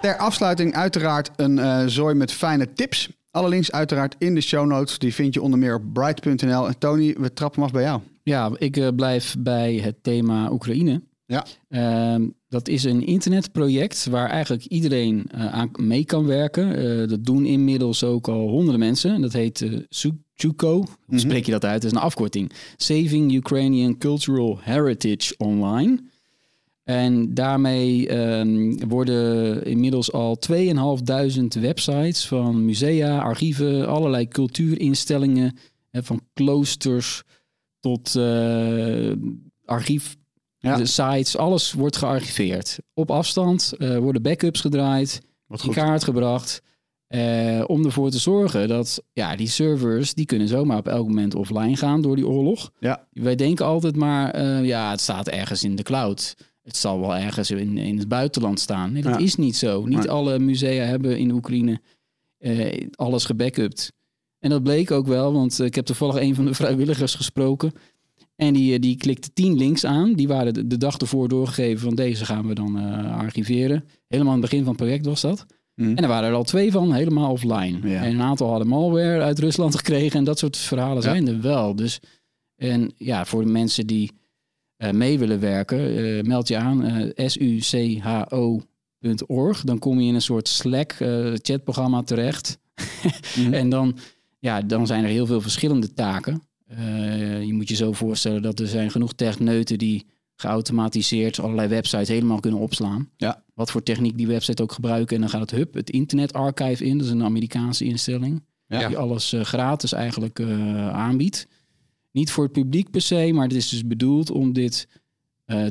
Ter afsluiting uiteraard een eh, zooi met fijne tips. Alle links uiteraard in de show notes. Die vind je onder meer op bright.nl. En Tony, we trappen af bij jou. Ja, ik eh, blijf bij het thema Oekraïne. Ja. Ehm, dat is een internetproject waar eigenlijk iedereen eh, aan mee kan werken. Dat doen inmiddels ook al honderden mensen. Dat heet Suchuko. Hoe Mhm. spreek je dat uit? Dat is een afkorting. Saving Ukrainian Cultural Heritage Online. En daarmee ehm, worden inmiddels al 2.500 websites van musea, archieven, allerlei cultuurinstellingen, hè, van kloosters tot eh, archief, Ja. de sites, alles wordt gearchiveerd. Op afstand eh, worden backups gedraaid, Wat in goed. kaart gebracht. eh, om ervoor te zorgen dat ja, die servers, die kunnen zomaar op elk moment offline gaan door die oorlog. Ja. Wij denken altijd maar, ja, het staat ergens in de cloud. Het zal wel ergens in, in het buitenland staan. Nee, dat Ja. is niet zo. Niet alle musea hebben in Oekraïne eh, alles gebackupt. En dat bleek ook wel, want eh, ik heb toevallig een van de vrijwilligers gesproken. En die, eh, die klikte tien links aan. Die waren de, de dag ervoor doorgegeven van deze gaan we dan archiveren. Helemaal aan het begin van het project was dat. Mhm. En er waren er al twee van helemaal offline. Ja. En een aantal hadden malware uit Rusland gekregen. En dat soort verhalen zijn er wel. Dus en ja, voor de mensen die mee willen werken, eh, meld je aan eh sucho.org. Dan kom je in een soort Slack eh, chatprogramma terecht. Mhm. En dan, ja, dan zijn er heel veel verschillende taken. Eh, je moet je zo voorstellen dat er zijn genoeg techneuten die geautomatiseerd allerlei websites helemaal kunnen opslaan. Ja. Wat voor techniek die website ook gebruiken. En dan gaat het HUB, het Internet Archive in. Dat is een Amerikaanse instelling. Ja. Die alles eh, gratis eigenlijk eh, aanbiedt. Niet voor het publiek per se, maar het is dus bedoeld om dit eh,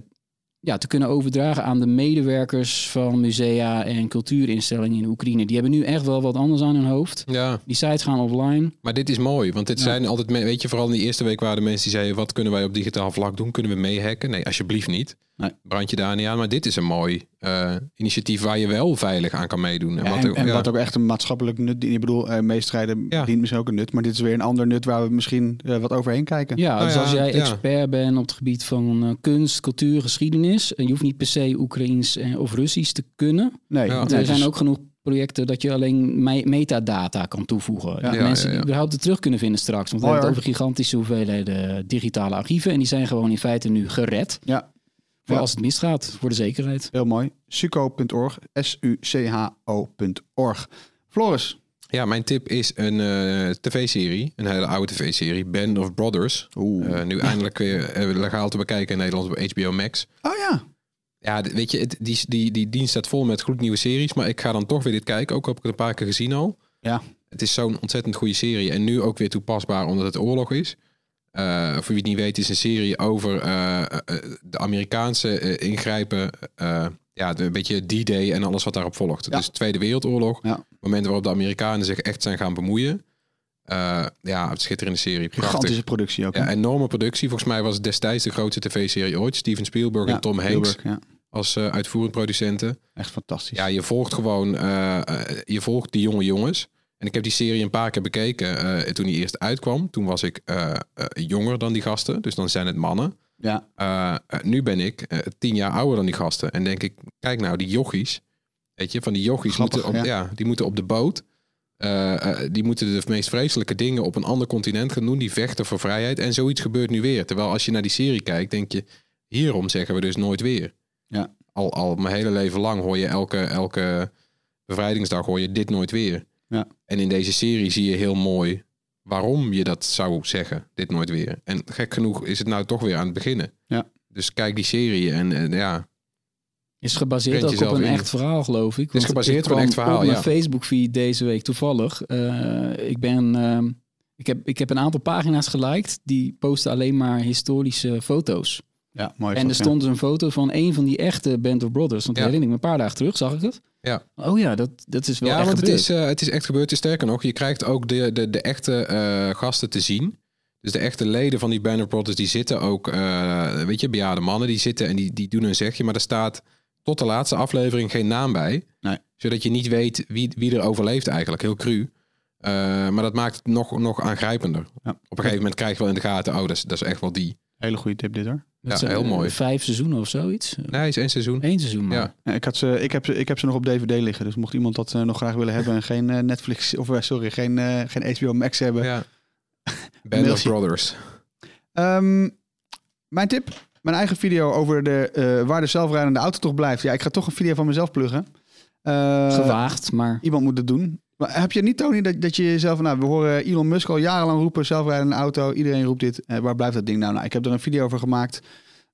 ja, te kunnen overdragen aan de medewerkers van musea en cultuurinstellingen in Oekraïne. Die hebben nu echt wel wat anders aan hun hoofd. Ja, Die sites gaan offline. maar dit is mooi. Want dit Ja. zijn altijd, weet je, vooral in die eerste week waren de mensen die zeiden, wat kunnen wij op digitaal vlak doen? Kunnen we meehacken? Nee, alsjeblieft niet. Nee. Brand je daar niet aan. Maar dit is een mooi eh, initiatief waar je wel veilig aan kan meedoen. Ja, wat en, ook- en ja. wat ook echt een maatschappelijk nut. Ik bedoel, eh, meestrijden Ja. dient misschien ook een nut. Maar dit is weer een ander nut waar we misschien eh, wat overheen kijken. Ja, Nou dus ja, als jij ja. expert bent op het gebied van eh, kunst, cultuur, geschiedenis. En je hoeft niet per se Oekraïens eh, of Russisch te kunnen. Nee, Ja. Want nee, er zijn dus- ook genoeg projecten dat je alleen me- metadata kan toevoegen. Ja. Mensen ja, ja. die überhaupt het terug kunnen vinden straks. Want we hebben het over gigantische hoeveelheden digitale archieven. En die zijn gewoon in feite nu gered. Ja. Voor Ja. als het misgaat, voor de zekerheid. Heel mooi. suco.org. S-U-C-H-O.org. Floris. Ja, mijn tip is een eh, tv-serie, een hele oude tv-serie, Band of Brothers. Oeh. Eh, nu eindelijk weer eh, legaal te bekijken in Nederland op HBO Max. oh ja. Ja, weet je, het- die, die, die dienst staat vol met gloednieuwe series, maar ik ga dan toch weer dit kijken, ook al heb ik het een paar keer gezien al. Ja. Het is zo'n ontzettend goede serie en nu ook weer toepasbaar omdat het oorlog is. Eh, voor wie het niet weet, is een serie over eh, de Amerikaanse ingrijpen, ja, een beetje D-Day en alles wat daarop volgt. Ja. Dus de Tweede Wereldoorlog, Ja. momenten waarop de Amerikanen zich echt zijn gaan bemoeien. Ja, het schitterende serie, prachtig. Gigantische productie ook. hè? Ja, enorme productie. Volgens mij was het destijds de grootste tv-serie ooit. Steven Spielberg Ja, en Tom Hanks Spielberg, als uitvoerend producenten. echt fantastisch. Ja, je volgt gewoon, je volgt die jonge jongens. En ik heb die serie een paar keer bekeken eh, toen die eerst uitkwam. Toen was ik eh, eh, jonger dan die gasten, dus dan zijn het mannen. Ja. Nu ben ik tien jaar ouder dan die gasten. En denk ik, kijk nou, die jochies. Weet je, van die jochies Grappig, moeten op, ja. ja. die moeten op de boot. Die moeten de meest vreselijke dingen op een ander continent gaan doen. Die vechten voor vrijheid. En zoiets gebeurt nu weer. Terwijl als je naar die serie kijkt, denk je... Hierom zeggen we dus nooit weer. Ja. Al, al mijn hele leven lang hoor je elke, elke bevrijdingsdag hoor je dit nooit weer. Ja. En in deze serie zie je heel mooi waarom je dat zou zeggen, dit nooit weer. En gek genoeg is het nou toch weer aan het beginnen. Ja. Dus kijk die serie en, en ja, Is gebaseerd ook op een in. echt verhaal, geloof ik. Het is gebaseerd ik op een echt verhaal, Op mijn ja. Facebook feed deze week toevallig. eh, ik ben... ehm, ik heb, ik heb een aantal pagina's geliked. Die posten alleen maar historische foto's. Ja, mooi. en er stond dus een foto van een van die echte Band of Brothers. Want Ja. herinner ik me een paar dagen terug, zag ik het. Ja. Oh ja, dat, dat is wel ja echt want het is, eh, het is echt gebeurd. Sterker nog, je krijgt ook de, de, de echte eh, gasten te zien. Dus de echte leden van die Band of Brothers, die zitten ook, eh, weet je, bejaarde mannen, die zitten en die, die doen een zegje. Maar er staat tot de laatste aflevering geen naam bij. Nee. Zodat je niet weet wie, wie er overleeft eigenlijk, heel cru. Maar dat maakt het nog, nog aangrijpender. Ja. Op een gegeven moment krijg je wel in de gaten, oh, dat is, dat is echt wel die. Hele goede tip dit hoor. Dat ja, zijn, heel mooi. Vijf seizoenen of zoiets. Nee, is één seizoen. Eén seizoen maar. Ja. Ja, ik, had ze, ik, heb ze, ik heb ze nog op DVD liggen. Dus mocht iemand dat eh, nog graag willen hebben en geen eh, Netflix, of eh, sorry, geen, eh, geen HBO Max hebben. Ja. Band of. Brothers. Ehm, mijn tip, mijn eigen video over de, eh, waar de zelfrijdende auto toch blijft. Ja, ik ga toch een video van mezelf pluggen. Eh, Gewaagd, maar... Iemand moet het doen. Maar heb je niet, Tony, dat, dat je jezelf... Nou, we horen Elon Musk al jarenlang roepen, zelfrijdende auto. Iedereen roept dit. Eh, waar blijft dat ding nou? Nou, ik heb er een video over gemaakt.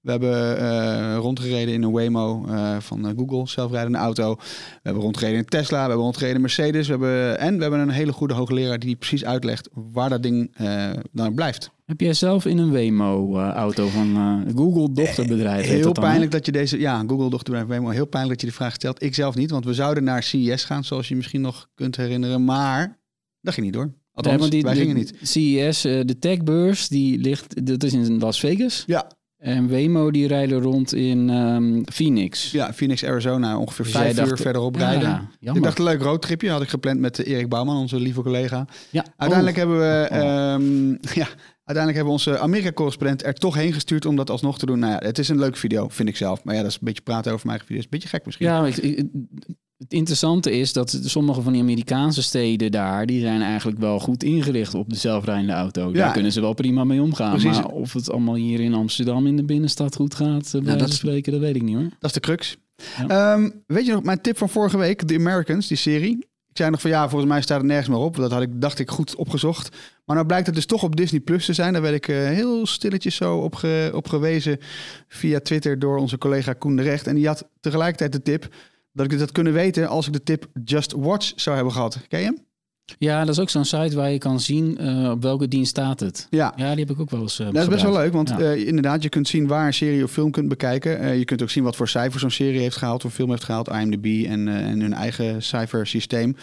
We hebben eh, rondgereden in een Waymo eh, van eh, Google, zelfrijdende auto. We hebben rondgereden in Tesla, we hebben rondgereden in Mercedes. We hebben, en we hebben een hele goede hoogleraar die precies uitlegt waar dat ding eh, dan blijft. Heb jij zelf in een Waymo-auto van Google dochterbedrijf? Heel dat pijnlijk dat je deze, ja, Google dochterbedrijf Waymo, heel pijnlijk dat je de vraag stelt. Ik zelf niet, want we zouden naar CES gaan, zoals je misschien nog kunt herinneren, maar dat ging niet door. Althans, Nee, die, wij gingen niet. CES, de techbeurs, die ligt, dat is in Las Vegas. Ja, En Waymo, die rijden rond in ehm, Phoenix. ja, Phoenix, Arizona, ongeveer Dus vijf dacht- uur verderop Ja, rijden. jammer. Ik dacht een leuk roadtripje, had ik gepland met eh, Erik Bouwman, onze lieve collega. ja. Uiteindelijk Oh. hebben we, Oh. ehm, ja, uiteindelijk hebben we onze Amerika-correspondent er toch heen gestuurd om dat alsnog te doen. Nou ja, het is een leuke video, vind ik zelf. Maar ja, dat is een beetje praten over mijn eigen video. is een beetje gek misschien. Ja, maar ik- ik- het interessante is dat sommige van die Amerikaanse steden daar, die zijn eigenlijk wel goed ingericht op de zelfrijdende auto. Ja. Daar kunnen ze wel prima mee omgaan. Precies. Maar of het allemaal hier in Amsterdam in de binnenstad goed gaat, eh, bij dat spreken, dat weet ik niet hoor. Dat is de crux. Ja. Ehm, weet je nog, mijn tip van vorige week, The Americans, die serie. Ik zei nog van ja, volgens mij staat het nergens meer op. Dat had ik, dacht ik goed opgezocht. Maar nou blijkt het dus toch op Disney Plus te zijn. Daar werd ik eh, heel stilletjes zo op, op gewezen via Twitter door onze collega Koen de Recht. En die had tegelijkertijd de tip dat ik had kunnen weten als ik de tip Just Watch zou hebben gehad. Ken je hem? Ja, dat is ook zo'n site waar je kan zien eh, op welke dienst staat het. Ja. Ja, die heb ik ook wel eens eh, Dat is best wel leuk, want Ja. eh, inderdaad, je kunt zien waar een serie of film kunt bekijken. Je kunt ook zien wat voor cijfers zo'n serie heeft gehaald, of film heeft gehaald, IMDb en, en hun eigen cijfersysteem.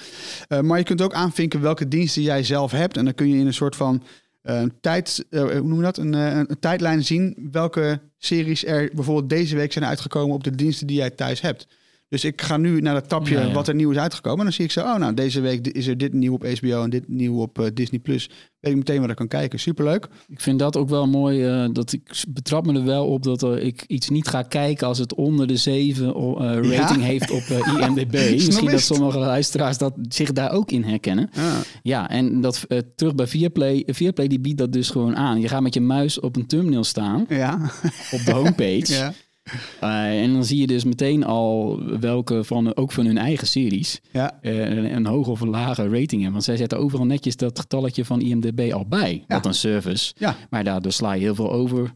Maar je kunt ook aanvinken welke diensten jij zelf hebt. En dan kun je in een soort van tijd, hoe noem je dat? Een, een tijdlijn zien welke series er bijvoorbeeld deze week zijn uitgekomen op de diensten die jij thuis hebt. Dus ik ga nu naar dat tapje Ja, ja. wat er nieuw is uitgekomen. En dan zie ik zo, oh nou, deze week is er dit nieuw op HBO en dit nieuw op eh, Disney+. Plus. Weet ik meteen wat ik kan kijken. Superleuk. Ik vind dat ook wel mooi. eh, dat ik betrap me er wel op dat er, ik iets niet ga kijken als het onder de 7 eh, rating Ja? heeft op eh, IMDb. Misschien dat sommige luisteraars dat, zich daar ook in herkennen. Ja. Ja, en dat eh, terug bij Viaplay. Viaplay die biedt dat dus gewoon aan. Je gaat met je muis op een thumbnail staan Ja. op de homepage. Eh, en dan zie je dus meteen al welke van, ook van hun eigen series, Ja. eh, een, een hoge of een lage rating hebben. Want zij zetten overal netjes dat getalletje van IMDB al bij. Ja. Wat een service. Ja. Maar daardoor sla je heel veel over,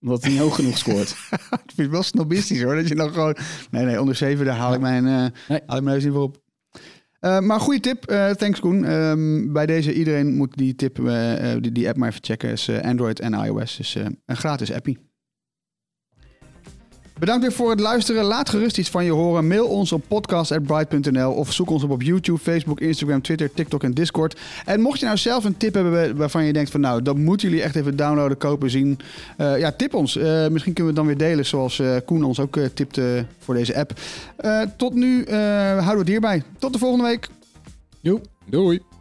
omdat het niet hoog genoeg scoort. Ik vind het wel snobistisch hoor. Dat je dan gewoon. Nee, nee, onder 7, daar haal ik mijn, Nee. haal ik mijn neus niet voor op. Maar goede tip, thanks Koen. Ehm, bij deze, iedereen moet die tip, die, die app maar even checken. is Android en iOS. Dus een gratis appie. Bedankt weer voor het luisteren. Laat gerust iets van je horen. Mail ons op podcast.bright.nl of zoek ons op op YouTube, Facebook, Instagram, Twitter, TikTok en Discord. En mocht je nou zelf een tip hebben waarvan je denkt van nou, dat moeten jullie echt even downloaden, kopen, zien. eh, ja, tip ons. Eh, misschien kunnen we het dan weer delen zoals eh, Koen ons ook tipte voor deze app. Tot nu houden we het hierbij. Tot de volgende week. Doei.